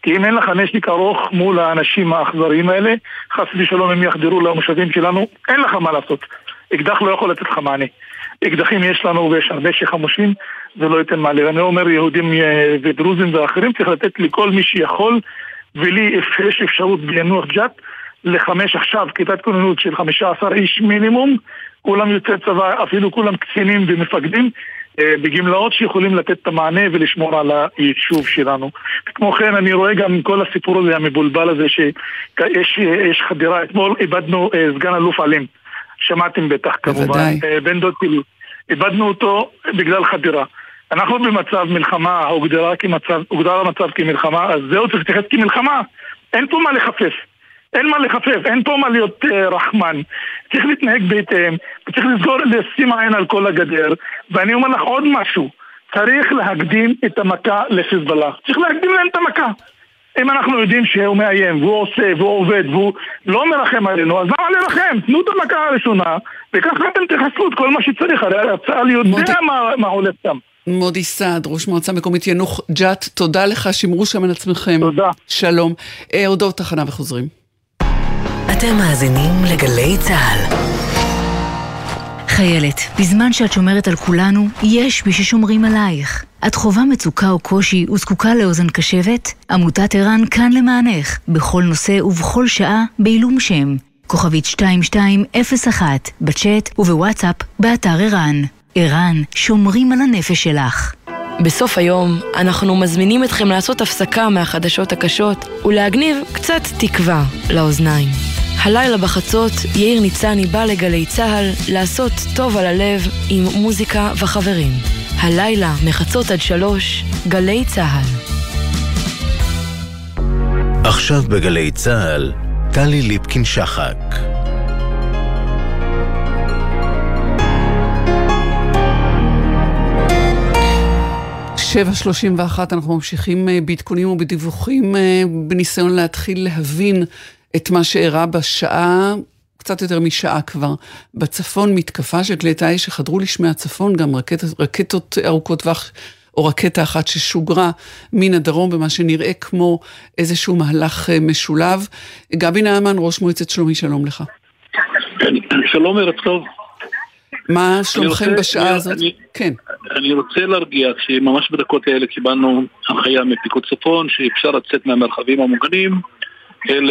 כי אם אין לך נשק ארוך מול האנשים האכזריים האלה חס ושלום הם יחדרו למושבים שלנו אין לך מה לעשות. אקדח לא יכול לתת לך מענה. אקדחים יש לנו ויש הרבה שחמושים זה לא ייתן מענה. אני אומר יהודים אה, ודרוזים ואחרים צריך לתת לכל מי שיכול ולי יש אפשרות ביאנוח ג'ת לחמש עכשיו כיתת כוננות של חמישה עשר איש מינימום, כולם יוצאי צבא, אפילו כולם קצינים ומפקדים אה, בגמלאות שיכולים לתת את המענה ולשמור על היישוב שלנו. כמו כן, אני רואה גם כל הסיפור הזה, המבולבל הזה, שיש חדירה, אתמול איבדנו אה, סגן אלוף עלים, שמעתם בטח כמובן, אה, בן דוד טילי. איבדנו אותו בגלל חדירה. אנחנו במצב מלחמה, הוגדר המצב כמלחמה, אז זהו צריך להתייחס כמלחמה. אין פה מה לחפש. אין מה לחפף, אין פה מה להיות uh, רחמן. צריך להתנהג בהתאם, וצריך לסגור, לשים עין על כל הגדר. ואני אומר לך עוד משהו, צריך להקדים את המכה לחיזבאללה. צריך להקדים להם את המכה. אם אנחנו יודעים שהוא מאיים, והוא עושה, והוא עובד, והוא לא מרחם עלינו, אז למה לרחם? תנו את המכה הראשונה, וככה אתם תחסלו את כל מה שצריך, הרי הצה"ל יודע מודי... מה, מה הולך שם. מודי סעד, ראש מועצה מקומית ינוח ג'ת, תודה לך, שמרו שם על עצמכם. תודה. שלום. אה, הודעות תחנה וחוזרים. אתם מאזינים לגלי צה"ל. חיילת, בזמן שאת שומרת על כולנו, יש מי ששומרים עלייך. את חווה מצוקה או קושי וזקוקה לאוזן קשבת? עמותת ער"ן כאן למענך, בכל נושא ובכל שעה, בעילום שם. כוכבית 2201, בצ'אט ובוואטסאפ, באתר ער"ן. ער"ן, שומרים על הנפש שלך. בסוף היום אנחנו מזמינים אתכם לעשות הפסקה מהחדשות הקשות ולהגניב קצת תקווה לאוזניים. הלילה בחצות יאיר ניצני בא לגלי צה"ל לעשות טוב על הלב עם מוזיקה וחברים. הלילה מחצות עד שלוש, גלי צה"ל. עכשיו בגלי צה"ל, טלי ליפקין-שחק. 7.31 אנחנו ממשיכים אה, בעדכונים ובדיווחים אה, בניסיון להתחיל להבין את מה שאירע בשעה, קצת יותר משעה כבר, בצפון מתקפה של כלי טיס שחדרו לשמי הצפון, גם רקט, רקטות ארוכות טווח. או רקטה אחת ששוגרה מן הדרום במה שנראה כמו איזשהו מהלך אה, משולב. גבי נעמן, ראש מועצת שלומי, שלום לך. שלום, ערב טוב. מה שלומכם בשעה הזאת? אני, כן. אני רוצה להרגיע שממש בדקות האלה קיבלנו הנחיה מפיקוד צפון שאפשר לצאת מהמרחבים המוגנים אל,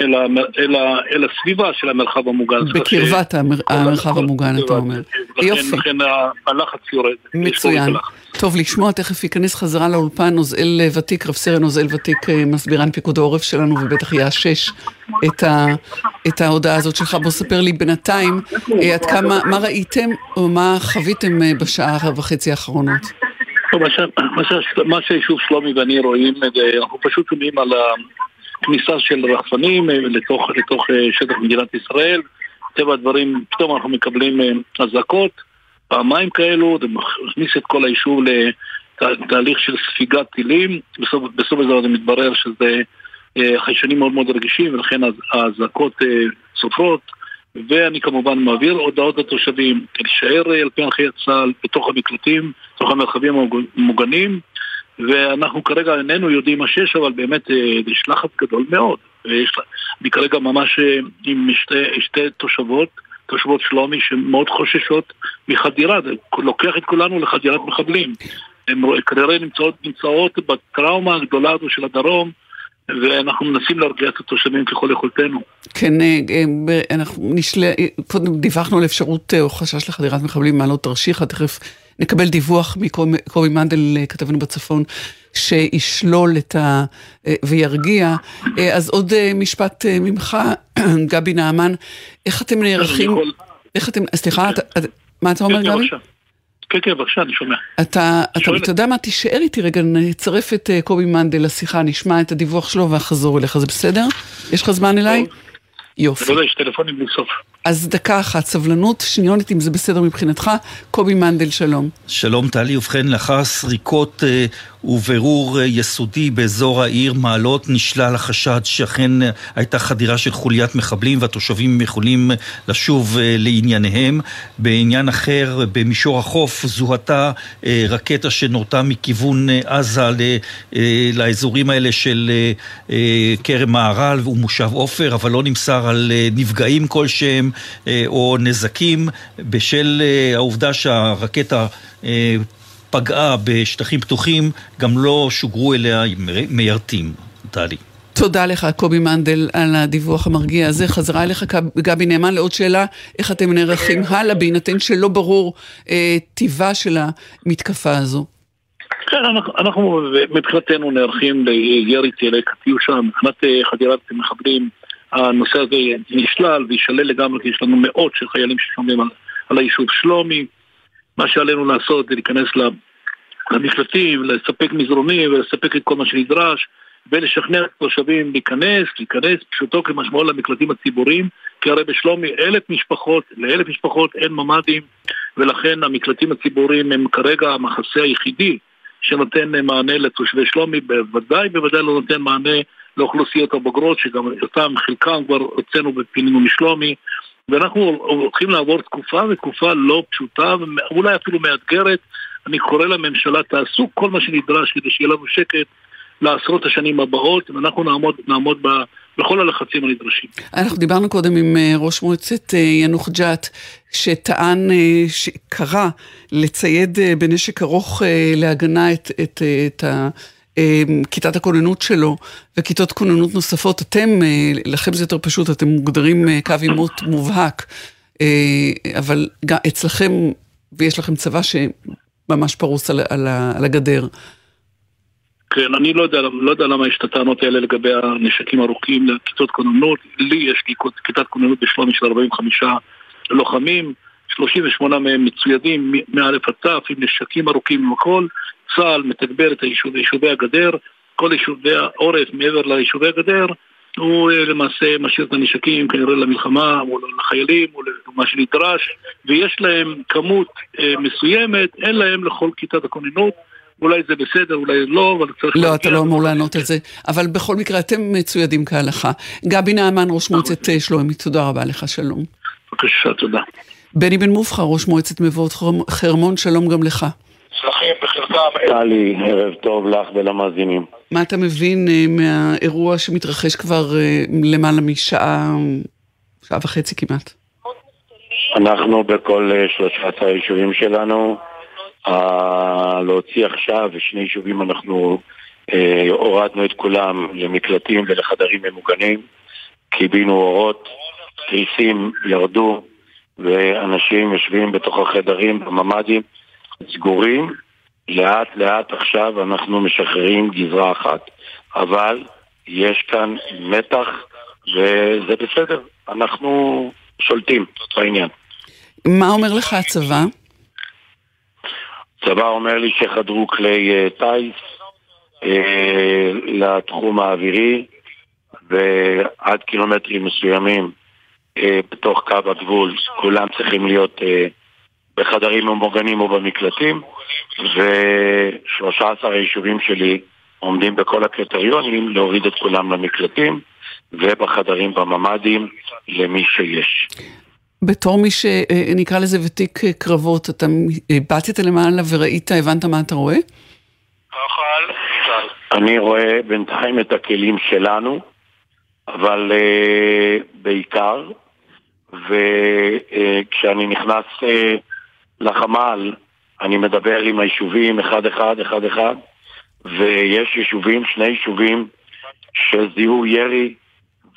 אל, אל, אל הסביבה של המרחב המוגן. בקרבת המר... המרחב המוגן, אתה אומר. יופי. לכן הלחץ יורד. מצוין. טוב לשמוע, תכף ייכנס חזרה לאולפן נוזל ותיק, רב סרן נוזל ותיק, אה, מסבירן פיקוד העורף שלנו, ובטח יאשש את, ה, את ההודעה הזאת שלך. בוא ספר לי בינתיים, אה, עד כמה, מה ראיתם או מה חוויתם אה, בשעה וחצי האחרונות? מה שהיישוב שלומי ואני רואים, אנחנו פשוט שומעים על כניסה של רחפנים לתוך, לתוך שטח מדינת ישראל. טבע הדברים, פתאום אנחנו מקבלים אזעקות. פעמיים כאלו, זה מכניס את כל היישוב לתהליך של ספיגת טילים, בסוף, בסוף הזה זה מתברר שזה אה, חיישנים מאוד מאוד רגישים ולכן האזעקות אה, סופרות ואני כמובן מעביר הודעות לתושבים להישאר אה, על פי הנחיית צה"ל בתוך המקלטים, בתוך המרחבים המוגנים ואנחנו כרגע איננו יודעים מה שיש, אבל באמת יש לחץ גדול מאוד. ויש, אני כרגע ממש עם שתי, שתי תושבות תושבות שלומי שמאוד חוששות מחדירה, זה לוקח את כולנו לחדירת מחבלים. הן כנראה נמצאות, נמצאות בטראומה הגדולה הזו של הדרום, ואנחנו מנסים להרגיע את התושבים ככל יכולתנו. כן, אה, אה, אנחנו נשל... דיווחנו על אפשרות אה, או חשש לחדירת מחבלים מעלות תרשיחא, תכף נקבל דיווח מקובי מנדל, כתבנו בצפון, שישלול את ה... וירגיע. אז עוד משפט ממך, גבי נעמן, איך אתם נערכים... איך אתם... סליחה, מה אתה אומר, גבי? כן, כן, בבקשה, אני שומע. אתה, אתה, אתה יודע מה, תישאר איתי רגע, נצרף את קובי מנדל לשיחה, נשמע את הדיווח שלו ואחזור אליך, זה בסדר? יש לך זמן אליי? יופי. בוודאי, יש טלפונים בלי סוף. אז דקה אחת, סבלנות, שניונת אם זה בסדר מבחינתך. קובי מנדל, שלום. שלום טלי, ובכן לאחר סריקות אה, ובירור אה, יסודי באזור העיר מעלות נשלל החשד שאכן אה, הייתה חדירה של חוליית מחבלים והתושבים יכולים אה, לשוב אה, לענייניהם. בעניין אחר, במישור החוף זוהתה אה, רקטה שנורתה מכיוון אה, עזה ל, אה, לאזורים האלה של אה, אה, כרם מהר"ל ומושב עופר, אבל לא נמסר על אה, נפגעים כלשהם אה, או נזקים בשל אה, העובדה שהרקטה אה, פגעה בשטחים פתוחים, גם לא שוגרו אליה מיירטים, טלי. תודה לך, קובי מנדל, על הדיווח המרגיע הזה. חזרה אליך, גבי נאמן, לעוד שאלה, איך אתם נערכים הלאה, בהינתן שלא ברור אה, טיבה של המתקפה הזו? כן, אנחנו, אנחנו מבחינתנו נערכים לירי טילי קטיושה, מבחינת חדירת מחבלים, הנושא הזה נשלל ויישלל לגמרי, כי יש לנו מאות של חיילים ששומעים על, על היישוב שלומי. מה שעלינו לעשות זה להיכנס למקלטים, לספק מזרונים ולספק את כל מה שנדרש. ולשכנע את התושבים להיכנס, להיכנס פשוטו כמשמעו למקלטים הציבוריים, כי הרי בשלומי אלף משפחות, לאלף משפחות אין ממ"דים, ולכן המקלטים הציבוריים הם כרגע המחסה היחידי שנותן מענה לתושבי שלומי, בוודאי בוודאי לא נותן מענה לאוכלוסיות הבוגרות, שגם אותם חלקם כבר הוצאנו ופינינו משלומי, ואנחנו הולכים לעבור תקופה, ותקופה לא פשוטה, ואולי אפילו מאתגרת. אני קורא לממשלה, תעשו כל מה שנדרש כדי שיהיה לנו שקט לעשרות השנים הבאות, ואנחנו נעמוד, נעמוד ב, בכל הלחצים הנדרשים. אנחנו דיברנו קודם עם אה, ראש מועצת אה, יאנוח ג'ת, שטען, אה, שקרא לצייד בנשק ארוך להגנה את, את, את ה... כיתת הכוננות שלו וכיתות כוננות נוספות, אתם, לכם זה יותר פשוט, אתם מוגדרים קו עימות מובהק, אבל גם אצלכם, ויש לכם צבא שממש פרוס על, על, על הגדר. כן, אני לא יודע, לא יודע למה יש את הטענות האלה לגבי הנשקים ארוכים לכיתות כוננות. לי יש כיתת כוננות בשלומי של 45 לוחמים, 38 מהם מצוידים מא' עד ת' עם נשקים ארוכים עם. צה"ל מתגבר את היישוב, יישובי הגדר, כל יישובי העורף מעבר ליישובי הגדר, הוא אה, למעשה משאיר את הנשקים כנראה למלחמה או לחיילים או למה שנדרש, ויש להם כמות אה, מסוימת, אין להם לכל כיתת הכוננות. אולי זה בסדר, אולי לא, אבל צריך... לא, אתה לא אמור לענות על זה. אבל בכל מקרה, אתם מצוידים כהלכה. גבי נעמן, ראש מועצת אה, שלומי, תודה רבה לך, שלום. בבקשה, תודה. בני בן מובחר, ראש מועצת מבואות חרמון, שלום גם לך. צלחים בחלקם... טלי, ערב טוב לך ולמאזינים. מה אתה מבין אה, מהאירוע שמתרחש כבר אה, למעלה משעה, שעה וחצי כמעט? אנחנו בכל 13 היישובים שלנו להוציא עכשיו, ושני יישובים אנחנו אה, הורדנו את כולם למקלטים ולחדרים ממוגנים, קיבינו אורות, תריסים ירדו, ואנשים יושבים בתוך החדרים בממ"דים סגורים. לאט לאט עכשיו אנחנו משחררים גזרה אחת, אבל יש כאן מתח וזה בסדר, אנחנו שולטים בעניין. מה אומר לך הצבא? הצבא אומר לי שחדרו כלי uh, טיס uh, לתחום האווירי ועד קילומטרים מסוימים uh, בתוך קו הגבול כולם צריכים להיות בחדרים ממוגנים או במקלטים ו-13 היישובים שלי עומדים בכל הקריטריונים להוריד את כולם למקלטים ובחדרים בממ"דים למי שיש. בתור מי שנקרא לזה ותיק קרבות, אתה באטת למעלה וראית, הבנת מה אתה רואה? אני רואה בינתיים את הכלים שלנו, אבל uh, בעיקר, וכשאני uh, נכנס uh, לחמ"ל, אני מדבר עם היישובים אחד אחד, אחד אחד, ויש יישובים, שני יישובים, שזיהו ירי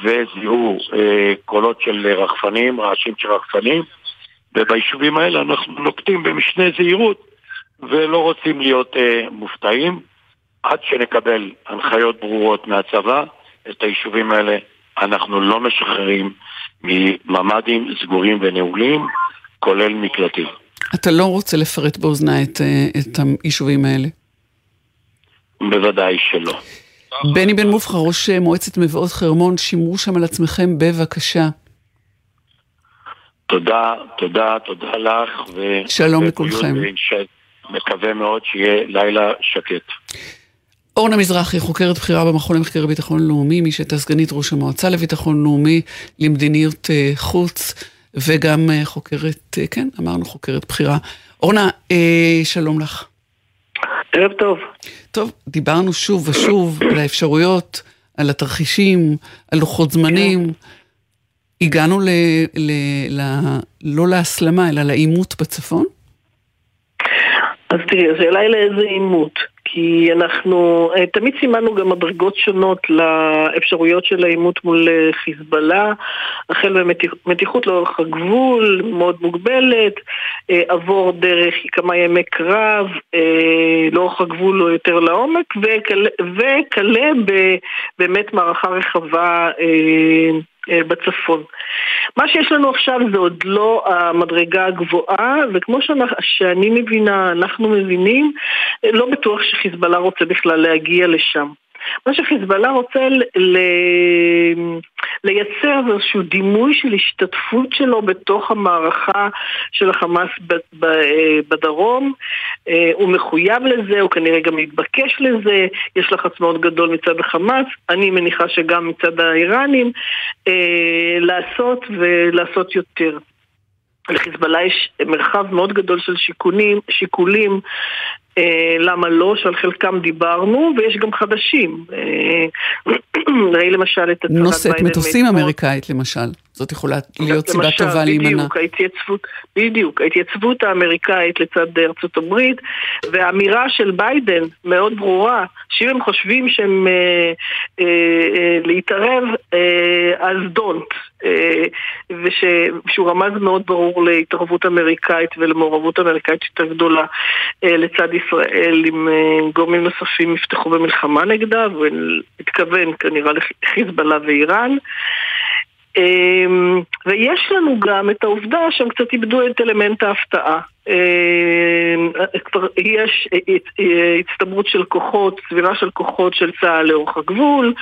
וזיהו אה, קולות של רחפנים, רעשים של רחפנים, וביישובים האלה אנחנו נוקטים במשנה זהירות ולא רוצים להיות אה, מופתעים עד שנקבל הנחיות ברורות מהצבא, את היישובים האלה אנחנו לא משחררים מממ"דים סגורים ונעולים, כולל מקלטים. אתה לא רוצה לפרט באוזני את, אה, את היישובים האלה? בוודאי שלא. בני בן מובחר, ראש מועצת מבואות חרמון, שמרו שם על עצמכם בבקשה. תודה, תודה, תודה לך. שלום לכולכם. מקווה מאוד שיהיה לילה שקט. אורנה מזרחי, חוקרת בכירה במכון למחקר ביטחון לאומי, מי שהייתה סגנית ראש המועצה לביטחון לאומי למדיניות אה, חוץ, וגם אה, חוקרת, אה, כן, אמרנו חוקרת בכירה. אורנה, שלום לך. ערב טוב. טוב, דיברנו שוב ושוב על האפשרויות, על התרחישים, על לוחות זמנים. הגענו ל, ל, ל, לא להסלמה, אלא לעימות בצפון? אז תראי, השאלה היא לאיזה עימות. כי אנחנו אה, תמיד סימנו גם מדרגות שונות לאפשרויות של העימות מול אה, חיזבאללה, החל במתיחות לאורך הגבול, מאוד מוגבלת, אה, עבור דרך כמה ימי קרב, לאורך הגבול או יותר לעומק, וכלה באמת מערכה רחבה בצפון. מה שיש לנו עכשיו זה עוד לא המדרגה הגבוהה, וכמו שאני מבינה, אנחנו מבינים, אה, לא בטוח שחיזבאללה רוצה בכלל להגיע לשם. מה שחיזבאללה רוצה ל... לייצר איזשהו דימוי של השתתפות שלו בתוך המערכה של החמאס בדרום. אה, הוא מחויב לזה, הוא כנראה גם מתבקש לזה, יש לחץ מאוד גדול מצד החמאס, אני מניחה שגם מצד האיראנים, אה, לעשות ולעשות יותר. לחיזבאללה יש מרחב מאוד גדול של שיקולים, שיקולים אה, למה לא, שעל חלקם דיברנו, ויש גם חדשים. אה, ראי למשל את. נושאת מטוסים אמריקאית למשל. זאת יכולה להיות סיבה טובה להימנע. בדיוק, ההתייצבות, בדיוק, ההתייצבות האמריקאית לצד ארצות הברית, והאמירה של ביידן מאוד ברורה, שאם הם חושבים שהם אה, אה, אה, להתערב, אה, אז דונט. אה, ושהוא רמז מאוד ברור להתערבות אמריקאית ולמעורבות אמריקאית יותר גדולה אה, לצד ישראל, אם אה, גורמים נוספים יפתחו במלחמה נגדה, והוא התכוון כנראה לחיזבאללה ואיראן. אמ, ויש לנו גם את העובדה שהם קצת איבדו את אלמנט ההפתעה. אמ, כבר יש הצטברות של כוחות, סבירה של כוחות של צה"ל לאורך הגבול.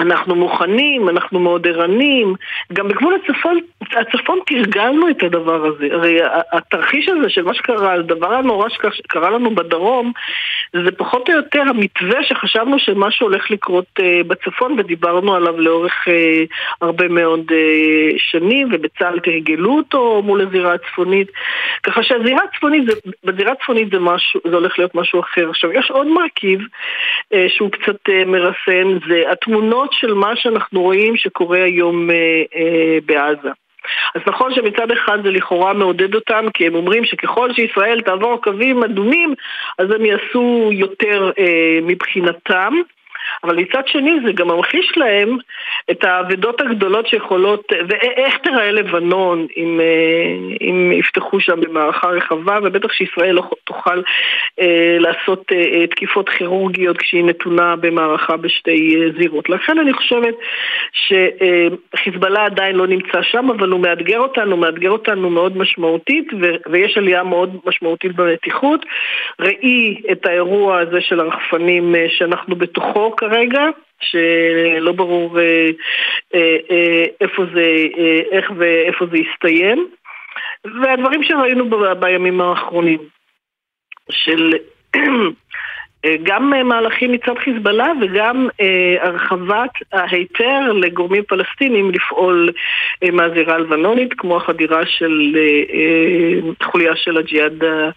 אנחנו מוכנים, אנחנו מאוד ערניים. גם בגבול הצפון, הצפון תרגלנו את הדבר הזה. הרי התרחיש הזה של מה שקרה, הדבר הנורא שקרה לנו בדרום, זה פחות או יותר המתווה שחשבנו שמשהו הולך לקרות uh, בצפון, ודיברנו עליו לאורך uh, הרבה מאוד uh, שנים, ובצה"ל תרגלו אותו מול הזירה הצפונית. ככה שהזירה הצפונית, בזירה הצפונית זה, משהו, זה הולך להיות משהו אחר. עכשיו, יש עוד מרכיב שהוא קצת מרסן, זה התמונות של מה שאנחנו רואים שקורה היום אה, אה, בעזה. אז נכון שמצד אחד זה לכאורה מעודד אותם, כי הם אומרים שככל שישראל תעבור קווים אדומים, אז הם יעשו יותר אה, מבחינתם. אבל מצד שני זה גם ממחיש להם את האבדות הגדולות שיכולות, ואיך תראה לבנון אם, אה, אם יפתחו שם במערכה רחבה, ובטח שישראל לא תוכל אה, לעשות אה, תקיפות כירורגיות כשהיא נתונה במערכה בשתי אה, זירות. לכן אני חושבת שחיזבאללה עדיין לא נמצא שם, אבל הוא מאתגר אותנו, מאתגר אותנו מאוד משמעותית, ו- ויש עלייה מאוד משמעותית במתיחות. ראי את האירוע הזה של הרחפנים אה, שאנחנו בתוכו כרגע, שלא ברור אה, אה, אה, איפה זה, איך ואיפה זה יסתיים, והדברים שראינו בימים האחרונים, של גם מהלכים מצד חיזבאללה וגם הרחבת ההיתר לגורמים פלסטינים לפעול מהזירה הלבנונית, כמו החדירה של חוליה של הג'יהאד אה, אה,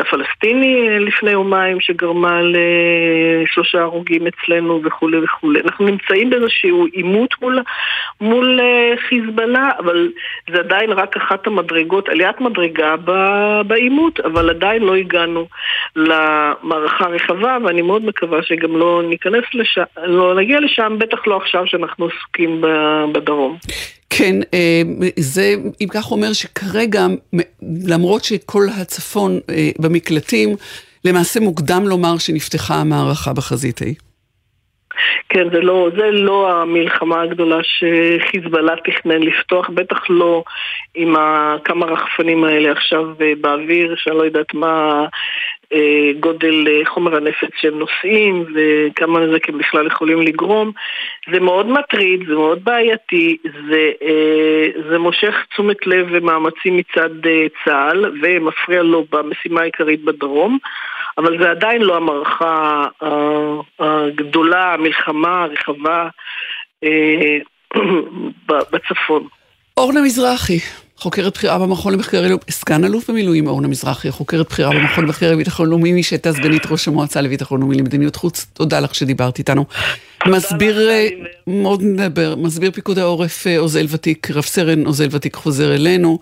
הפלסטיני אה, לפני יומיים שגרמה לשלושה הרוגים אצלנו וכולי וכולי. אנחנו נמצאים באיזשהו עימות מול, מול חיזבאללה, אבל זה עדיין רק אחת המדרגות, עליית מדרגה בעימות, אבל עדיין לא הגענו למערכה הרחבה, ואני מאוד מקווה שגם לא ניכנס לשם, לא נגיע לשם, בטח לא עכשיו שאנחנו עסוקים בדרום. כן, אה, זה אם כך אומר שכרגע, למרות שכל הצפון אה, במקלטים, למעשה מוקדם לומר שנפתחה המערכה בחזית ההיא. כן, זה לא, זה לא המלחמה הגדולה שחיזבאללה תכנן לפתוח, בטח לא עם כמה רחפנים האלה עכשיו אה, באוויר, שאני לא יודעת מה גודל אה, חומר הנפץ שהם נושאים וכמה נזק הם בכלל יכולים לגרום. זה מאוד מטריד, זה מאוד בעייתי, זה, זה מושך תשומת לב ומאמצים מצד צה"ל ומפריע לו במשימה העיקרית בדרום. אבל זה עדיין לא המערכה הגדולה, המלחמה הרחבה אה, בצפון. אורנה מזרחי, חוקרת בכירה במכון למחקרי, סגן אלוף במילואים אורנה מזרחי, חוקרת בכירה במכון למחקרי ביטחון לאומי, מי שהייתה סגנית ראש המועצה לביטחון לאומי למדיניות חוץ, תודה לך שדיברת איתנו. מסביר, אה, מאוד נדבר, מסביר פיקוד העורף אה, עוזל ותיק, רב סרן עוזל ותיק חוזר אלינו.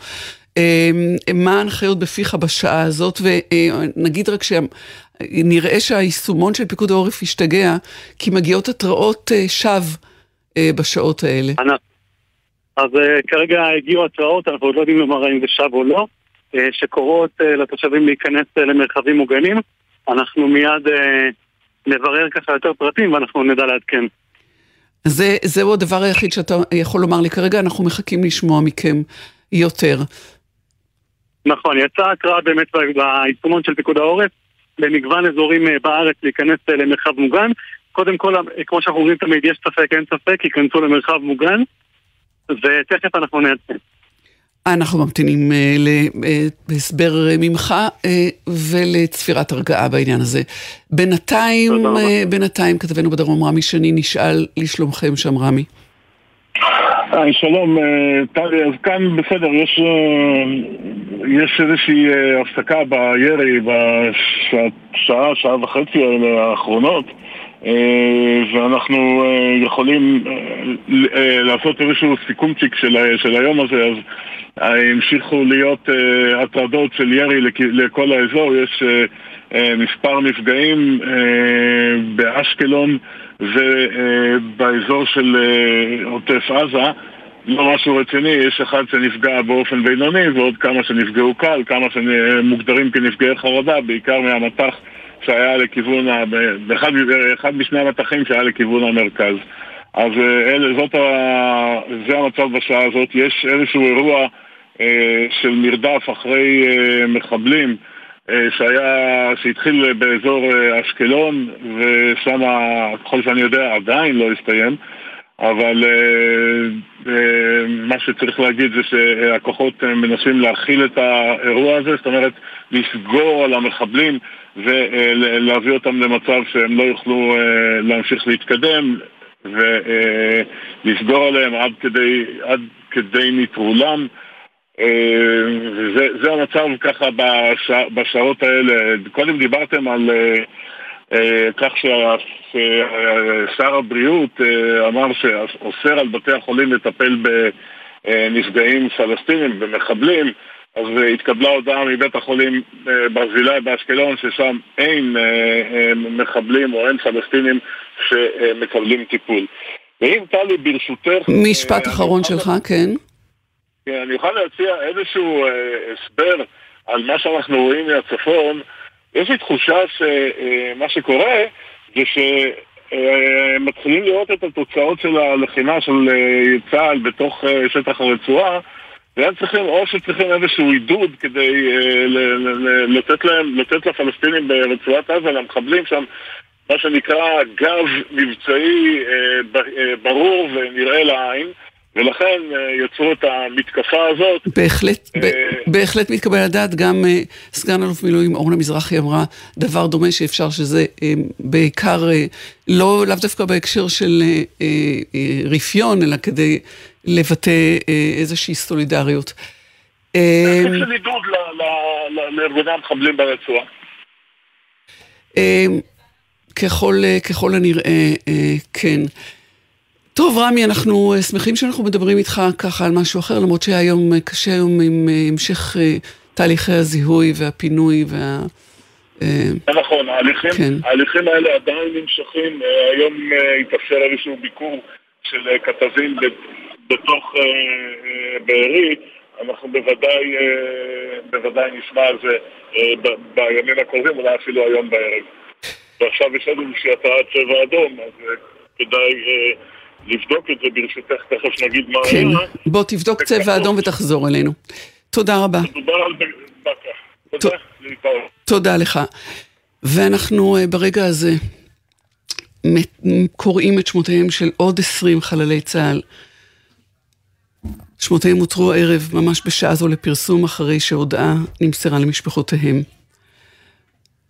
אמ, מה ההנחיות בפיך בשעה הזאת, ונגיד רק שנראה שהיישומון של פיקוד העורף השתגע, כי מגיעות התראות אה, שווא אה, בשעות האלה. אז אה, כרגע הגיעו התראות, אנחנו עוד לא יודעים לומר אם זה שווא או לא, שקוראות לתושבים להיכנס למרחבים מוגנים. אנחנו מיד נברר ככה יותר פרטים ואנחנו נדע לעדכן. זה, זהו הדבר היחיד שאתה יכול לומר לי כרגע, אנחנו מחכים לשמוע מכם יותר. נכון, יצאה התראה באמת ביישומון של פיקוד העורף במגוון אזורים בארץ להיכנס למרחב מוגן. קודם כל, כמו שאנחנו אומרים תמיד, יש ספק, אין ספק, ייכנסו למרחב מוגן, ותכף אנחנו נעדכן. אנחנו ממתינים להסבר ממך ולצפירת הרגעה בעניין הזה. בינתיים, בינתיים כתבנו בדרום רמי שני נשאל לשלומכם שם רמי. היי, שלום, אה, טלי, אז כאן בסדר, יש, אה, יש איזושהי אה, הפסקה בירי בשעה, שעה וחצי האלה האחרונות ואנחנו יכולים לעשות איזשהו סיכומצ'יק של, של היום הזה אז המשיכו להיות הטרדות של ירי לכל האזור, יש מספר נפגעים באשקלון ובאזור של אה, עוטף עזה. לא משהו רציני, יש אחד שנפגע באופן בינוני ועוד כמה שנפגעו קל, כמה שמוגדרים כנפגעי חרדה, בעיקר מהמטח שהיה לכיוון, ה... באחד, אחד משני המטחים שהיה לכיוון המרכז. אז אה, אל, זאת ה... זה המצב בשעה הזאת. יש איזשהו אירוע אה, של מרדף אחרי אה, מחבלים אה, שהיה, שהתחיל באזור אה, אשקלון, ושם, ככל שאני יודע, עדיין לא הסתיים. אבל uh, uh, מה שצריך להגיד זה שהכוחות מנסים להכיל את האירוע הזה, זאת אומרת לסגור על המחבלים ולהביא אותם למצב שהם לא יוכלו uh, להמשיך להתקדם ולסגור uh, עליהם עד כדי, עד כדי נטרולם. אה, זה, זה המצב ככה בשע, בשעות האלה. קודם דיברתם על כך ששר הבריאות אמר שאוסר על בתי החולים לטפל בנפגעים פלסטינים, במחבלים, אז uh, התקבלה הודעה מבית החולים uh, ברזילי באשקלון ששם אין uh, מחבלים או אין פלסטינים שמקבלים טיפול. ואם טלי ברשותך... משפט אחרון שלך, כן. כן, אני אוכל להציע איזשהו אה, הסבר על מה שאנחנו רואים מהצפון. יש לי תחושה שמה אה, שקורה זה שמתחילים אה, לראות את התוצאות של הלחימה של אה, צה"ל בתוך אה, שטח הרצועה והם צריכים, או שצריכים איזשהו עידוד כדי אה, לתת להם, לתת לפלסטינים ברצועת עזה, למחבלים שם, מה שנקרא גב מבצעי אה, אה ברור ונראה לעין. ולכן יצרו את המתקפה הזאת. בהחלט, בהחלט מתקבל לדעת, גם סגן אלוף מילואים אורנה מזרחי אמרה דבר דומה שאפשר שזה בעיקר, לא, לאו דווקא בהקשר של רפיון, אלא כדי לבטא איזושהי סולידריות. זה של עידוד לארגוני המחבלים ברצועה. ככל הנראה, כן. טוב, רמי, אנחנו אה, שמחים שאנחנו מדברים איתך ככה על משהו אחר, למרות שהיום אה, קשה היום עם אה, המשך תהליכי הזיהוי והפינוי וה... נכון, ההליכים, כן. ההליכים האלה עדיין נמשכים. היום התאפשר איזשהו ביקור של כתבים בתוך בארי. אנחנו בוודאי, בוודאי נשמע על זה בימים הקרובים, אולי אפילו היום בערב. ועכשיו יש לנו איזושהי התרעת צבע אדום, אז כדאי אה, לבדוק את זה ברשותך, תכף נגיד מה כן, היה. בוא תבדוק צבע אדום ותחזור אלינו. תודה רבה. תודה. תודה לך. ואנחנו אה, ברגע הזה קוראים את שמותיהם של עוד 20 חללי צה"ל. שמותיהם הותרו הערב, ממש בשעה זו לפרסום, אחרי שהודעה נמסרה למשפחותיהם.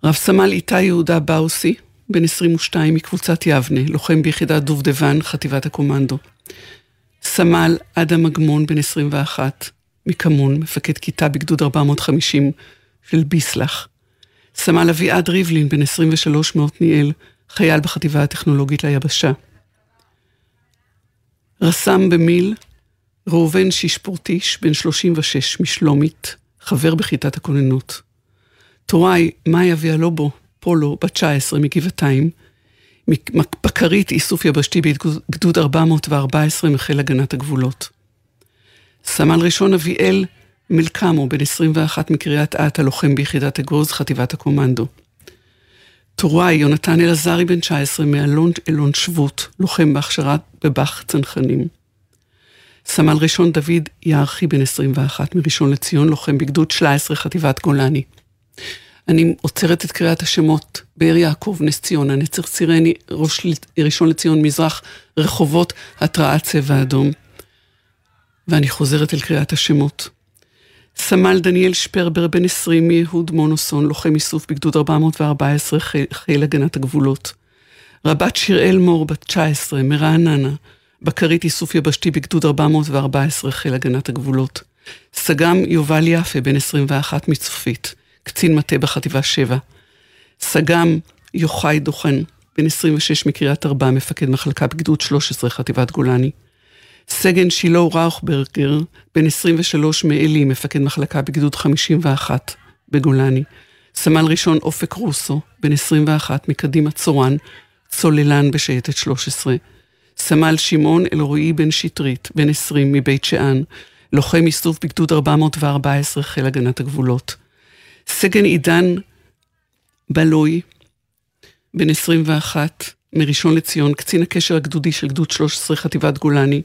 רב סמל איתי יהודה באוסי, בן 22 מקבוצת יבנה, לוחם ביחידת דובדבן, חטיבת הקומנדו. סמל אדם אגמון, בן 21, מכמון, מפקד כיתה בגדוד 450 של ביסלח. סמל אביעד ריבלין, בן 23 מעתניאל, חייל בחטיבה הטכנולוגית ליבשה. רס"ם במיל, ראובן שישפורטיש, בן 36, משלומית, חבר בכיתת הכוננות. טוראי, מאיה ויאלובו, פולו, בת 19, מגבעתיים, בקרית איסוף יבשתי בגדוד 414 מחיל הגנת הגבולות. סמל ראשון אביאל מלקמו, בן 21 מקריית אתא, לוחם ביחידת אגוז, חטיבת הקומנדו. טוראי, יונתן אלעזרי, בן 19, מאלון אלון שבות, לוחם בהכשרת בבח צנחנים. סמל ראשון דוד יערכי, בן 21, מראשון לציון, לוחם בגדוד 13, חטיבת גולני. אני עוצרת את קריאת השמות, באר יעקב, נס ציונה, נצר סירני, ראש ראשון לציון, מזרח, רחובות, התרעת צבע אדום. ואני חוזרת אל קריאת השמות. סמל דניאל שפרבר, בן 20, מיהוד מונוסון, לוחם איסוף בגדוד 414, חיל הגנת הגבולות. רבת שיראל מור, בת 19, מרעננה, בקרית איסוף יבשתי בגדוד 414, חיל הגנת הגבולות. סג"ם יובל יפה, בן 21, מצופית, קצין מטה בחטיבה 7. סג"ם יוחאי דוכן, בן 26, מקריית ארבע, מפקד מחלקה בגדוד 13, חטיבת גולני. סגן שילה ראוכברגר, בן 23 מעלי, מפקד מחלקה בגדוד 51 בגולני. סמל ראשון אופק רוסו, בן 21 מקדימה צורן, צוללן בשייטת 13. סמל שמעון אלרועי בן שטרית, בן 20 מבית שאן, לוחם איסוף בגדוד 414 חיל הגנת הגבולות. סגן עידן בלוי, בן 21, מראשון לציון, קצין הקשר הגדודי של גדוד 13 חטיבת גולני.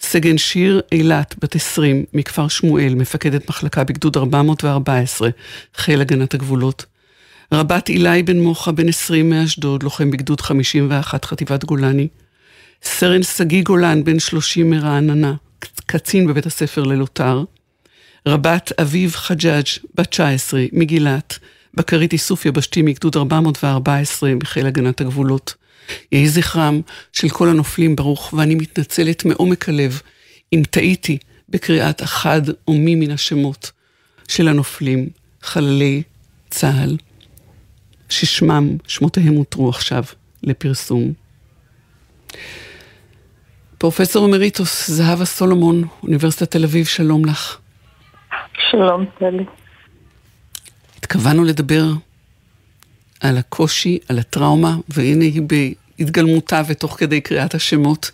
סגן שיר אילת, בת 20, מכפר שמואל, מפקדת מחלקה בגדוד 414, חיל הגנת הגבולות. רבת אילי בן מוחה, בן 20 מאשדוד, לוחם בגדוד 51, חטיבת גולני. סרן שגיא גולן, בן 30 מרעננה, קצין בבית הספר ללוטר. רבת אביב חג'אג', בת 19, מגילת, בקרית איסוף יבשתי מגדוד 414 בחיל הגנת הגבולות. יהי זכרם של כל הנופלים ברוך, ואני מתנצלת מעומק הלב אם טעיתי בקריאת אחד או מי מן השמות של הנופלים, חללי צה"ל, ששמם, שמותיהם הותרו עכשיו לפרסום. פרופסור אמריטוס זהבה סולומון, אוניברסיטת תל אביב, שלום לך. שלום, טלי. התכוונו לדבר על הקושי, על הטראומה, והנה היא בהתגלמותה ותוך כדי קריאת השמות.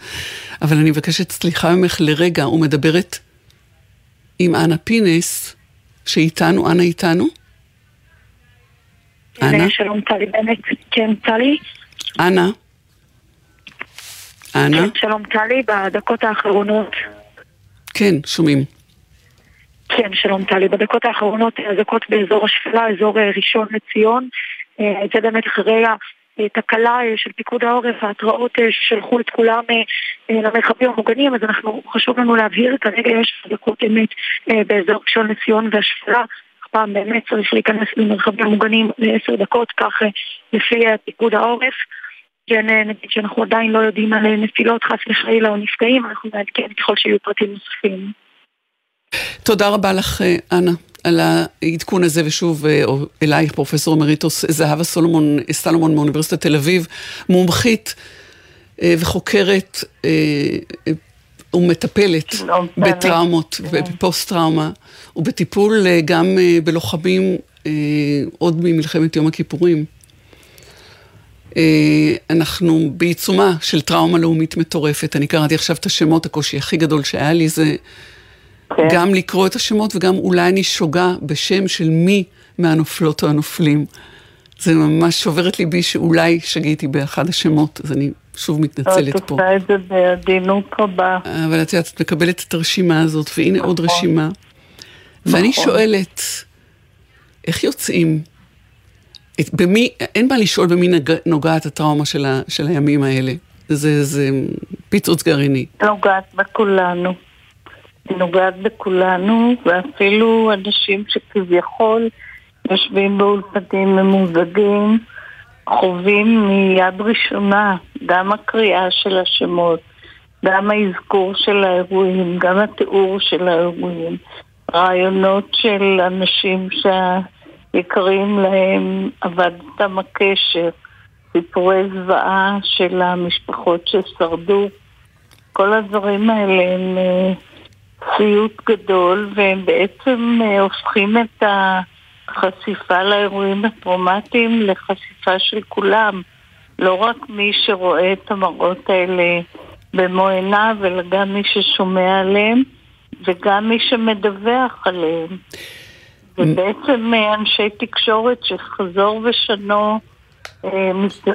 אבל אני מבקשת סליחה ממך לרגע ומדברת עם אנה פינס, שאיתנו, אנה איתנו? אנה? שלום טלי בנט, כן טלי. אנה? אנה? כן, שלום טלי, בדקות האחרונות. כן, שומעים. כן, שלום טלי. בדקות האחרונות אזעקות באזור השפלה, אזור ראשון לציון. זה באמת אחרי התקלה של פיקוד העורף, ההתראות ששלחו את כולם למרחבים המוגנים, אז אנחנו, חשוב לנו להבהיר, כרגע יש אזעקות אמת באזור ראשון לציון והשפלה. פעם באמת צריך להיכנס למרחבים מוגנים לעשר דקות, כך לפי פיקוד העורף. כן, נגיד שאנחנו עדיין לא יודעים על נפילות חס וחלילה או נפגעים, אנחנו נעדכן ככל שיהיו פרטים נוספים. תודה רבה לך, אנה, על העדכון הזה, ושוב אלייך, פרופסור אמריטוס זהבה סולומון, סלומון מאוניברסיטת תל אביב, מומחית וחוקרת ומטפלת בטראומות ובפוסט-טראומה, ובטיפול גם בלוחמים עוד ממלחמת יום הכיפורים. אנחנו בעיצומה של טראומה לאומית מטורפת. אני קראתי עכשיו את השמות, הקושי הכי גדול שהיה לי זה כן. גם לקרוא את השמות וגם אולי אני שוגה בשם של מי מהנופלות או הנופלים. זה ממש שובר את ליבי שאולי שגיתי באחד השמות, אז אני שוב מתנצלת את פה. עושה את זה בעדינות רבה. אבל את יודעת, את מקבלת את הרשימה הזאת, והנה עוד נכון. רשימה. ואני נכון. שואלת, איך יוצאים? את, במי, אין מה לשאול במי נג, נוגעת הטראומה של, ה, של הימים האלה. זה, זה פיצוץ גרעיני. נוגעת בכולנו. נוגעת בכולנו, ואפילו אנשים שכביכול יושבים באולפנים ממוזגים, חווים מיד ראשונה גם הקריאה של השמות, גם האזכור של האירועים, גם התיאור של האירועים, רעיונות של אנשים שהיקרים להם אבד איתם הקשר, סיפורי זוועה של המשפחות ששרדו. כל הדברים האלה הם אה, סיוט גדול, והם בעצם אה, הופכים את החשיפה לאירועים הטראומטיים לחשיפה של כולם. לא רק מי שרואה את המראות האלה במו עיניו, אלא גם מי ששומע עליהם, וגם מי שמדווח עליהם. ובעצם אה, אנשי תקשורת שחזור ושנו אה,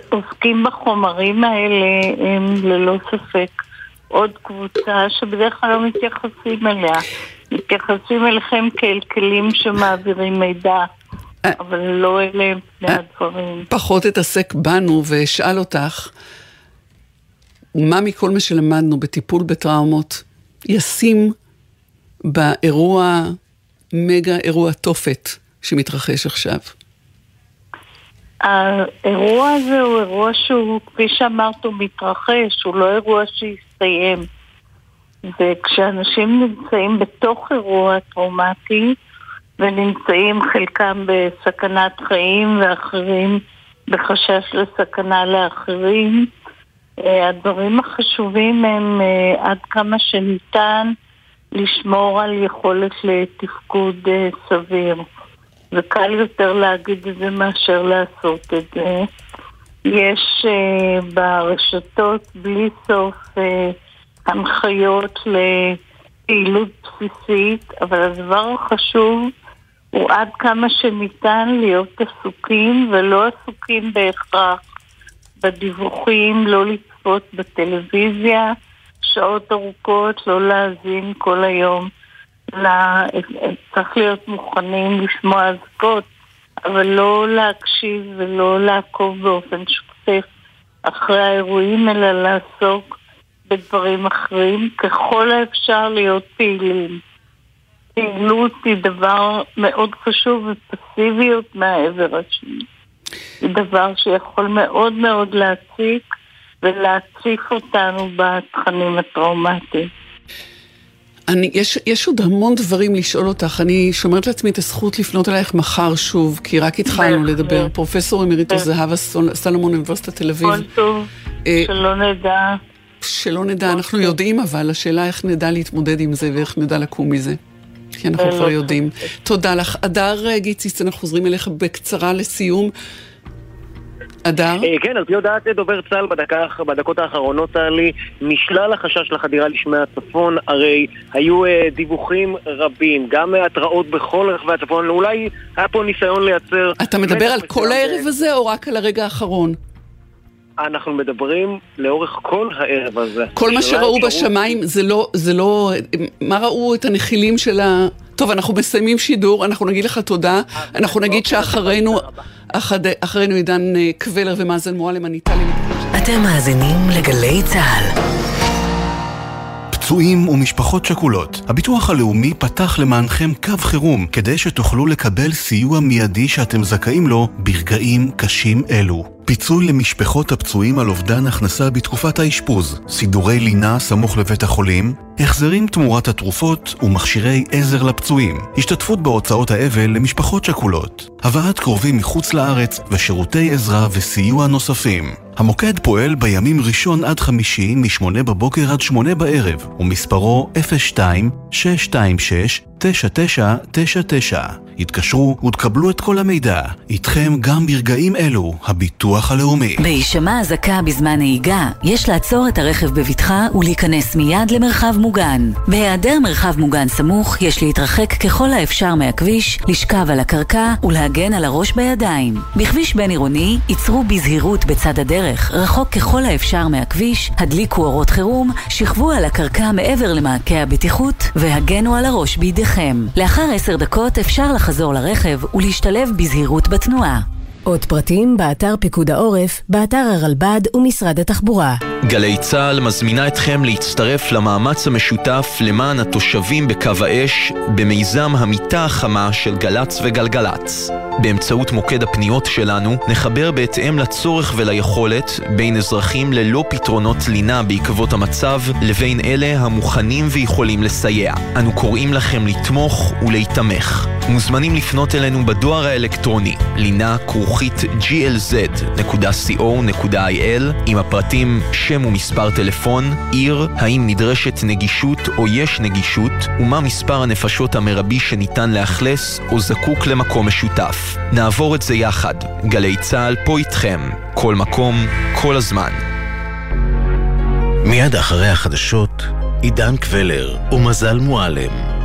עוסקים בחומרים האלה הם ללא ספק עוד קבוצה שבדרך כלל לא מתייחסים אליה. מתייחסים אליכם כאל כלים שמעבירים מידע, אבל לא אלה פני הדברים. פחות אתעסק בנו ואשאל אותך, מה מכל מה שלמדנו בטיפול בטראומות ישים באירוע, מגה אירוע תופת שמתרחש עכשיו? האירוע הזה הוא אירוע שהוא, כפי שאמרת, הוא מתרחש, הוא לא אירוע שהסתיים. וכשאנשים נמצאים בתוך אירוע טראומטי, ונמצאים חלקם בסכנת חיים ואחרים בחשש לסכנה לאחרים, אה, הדברים החשובים הם אה, עד כמה שניתן לשמור על יכולת לתפקוד אה, סביר. וקל יותר להגיד את זה מאשר לעשות את זה. יש uh, ברשתות בלי סוף uh, הנחיות לפעילות בסיסית, אבל הדבר החשוב הוא עד כמה שניתן להיות עסוקים ולא עסוקים בהכרח בדיווחים, לא לצפות בטלוויזיה שעות ארוכות, לא להאזין כל היום. לה, צריך להיות מוכנים לשמוע אזעקות, אבל לא להקשיב ולא לעקוב באופן שוטף אחרי האירועים, אלא לעסוק בדברים אחרים, ככל האפשר להיות פעילים. פעילות היא דבר מאוד חשוב ופסיביות מהעבר השני. היא דבר שיכול מאוד מאוד להציק ולהציף אותנו בתכנים הטראומטיים. אני, יש, יש עוד המון דברים לשאול אותך. אני שומרת לעצמי את הזכות לפנות אלייך מחר שוב, כי רק התחלנו לדבר. פרופסור אמיריטוס זהבה סלומון, אוניברסיטת תל אביב. כל טוב, אה, שלא נדע. שלא נדע, אנחנו יודעים, אבל השאלה איך נדע להתמודד עם זה ואיך נדע לקום מזה. כי אנחנו כבר לא יודעים. תודה לך. אדר אה, גיציס, אנחנו חוזרים אליך בקצרה לסיום. אדר? אה, כן, על פי הודעת דובר צה"ל בדקה, בדקות האחרונות, טלי, נשלל החשש לחדירה לשמי הצפון, הרי היו אה, דיווחים רבים, גם אה, התראות בכל רחבי הצפון, אולי היה פה ניסיון לייצר... אתה מדבר על כל הערב הזה או רק על הרגע האחרון? אנחנו מדברים לאורך כל הערב הזה. כל מה שראו בשמיים זה לא, זה לא, מה ראו את הנחילים של ה... טוב, אנחנו מסיימים שידור, אנחנו נגיד לך תודה, אנחנו נגיד שאחרינו, אחד- אחרינו עידן אה, קבלר ומאזן מועלם, אני טלי אתם מאזינים לגלי צה"ל. פצועים ומשפחות שכולות. הביטוח הלאומי פתח למענכם קו חירום כדי שתוכלו לקבל סיוע מיידי שאתם זכאים לו ברגעים קשים אלו. פיצוי למשפחות הפצועים על אובדן הכנסה בתקופת האשפוז, סידורי לינה סמוך לבית החולים, החזרים תמורת התרופות ומכשירי עזר לפצועים, השתתפות בהוצאות האבל למשפחות שכולות, הבאת קרובים מחוץ לארץ ושירותי עזרה וסיוע נוספים. המוקד פועל בימים ראשון עד חמישי מ-8 בבוקר עד 8 בערב, ומספרו 02-626-9999. התקשרו ותקבלו את כל המידע. איתכם גם ברגעים אלו, הביטוח הלאומי. בהישמע אזעקה בזמן נהיגה, יש לעצור את הרכב בבטחה ולהיכנס מיד למרחב מוגן. בהיעדר מרחב מוגן סמוך, יש להתרחק ככל האפשר מהכביש, לשכב על הקרקע ולהגן על הראש בידיים. בכביש בין עירוני, ייצרו בזהירות בצד הדרך רחוק ככל האפשר מהכביש, הדליקו אורות חירום, שכבו על הקרקע מעבר למעקה הבטיחות והגנו על הראש בידיכם. לאחר עשר דקות אפשר לחזור לרכב ולהשתלב בזהירות בתנועה. עוד פרטים באתר פיקוד העורף, באתר הרלב"ד ומשרד התחבורה. גלי צה"ל מזמינה אתכם להצטרף למאמץ המשותף למען התושבים בקו האש במיזם המיטה החמה של גל"צ וגלגלצ. באמצעות מוקד הפניות שלנו נחבר בהתאם לצורך וליכולת בין אזרחים ללא פתרונות לינה בעקבות המצב לבין אלה המוכנים ויכולים לסייע. אנו קוראים לכם לתמוך ולהיתמך. מוזמנים לפנות אלינו בדואר האלקטרוני לינה כרוכית glz.co.il עם הפרטים שם ומספר טלפון, עיר, האם נדרשת נגישות או יש נגישות, ומה מספר הנפשות המרבי שניתן לאכלס או זקוק למקום משותף. נעבור את זה יחד. גלי צה"ל פה איתכם. כל מקום, כל הזמן. מיד אחרי החדשות, עידן קבלר ומזל מועלם.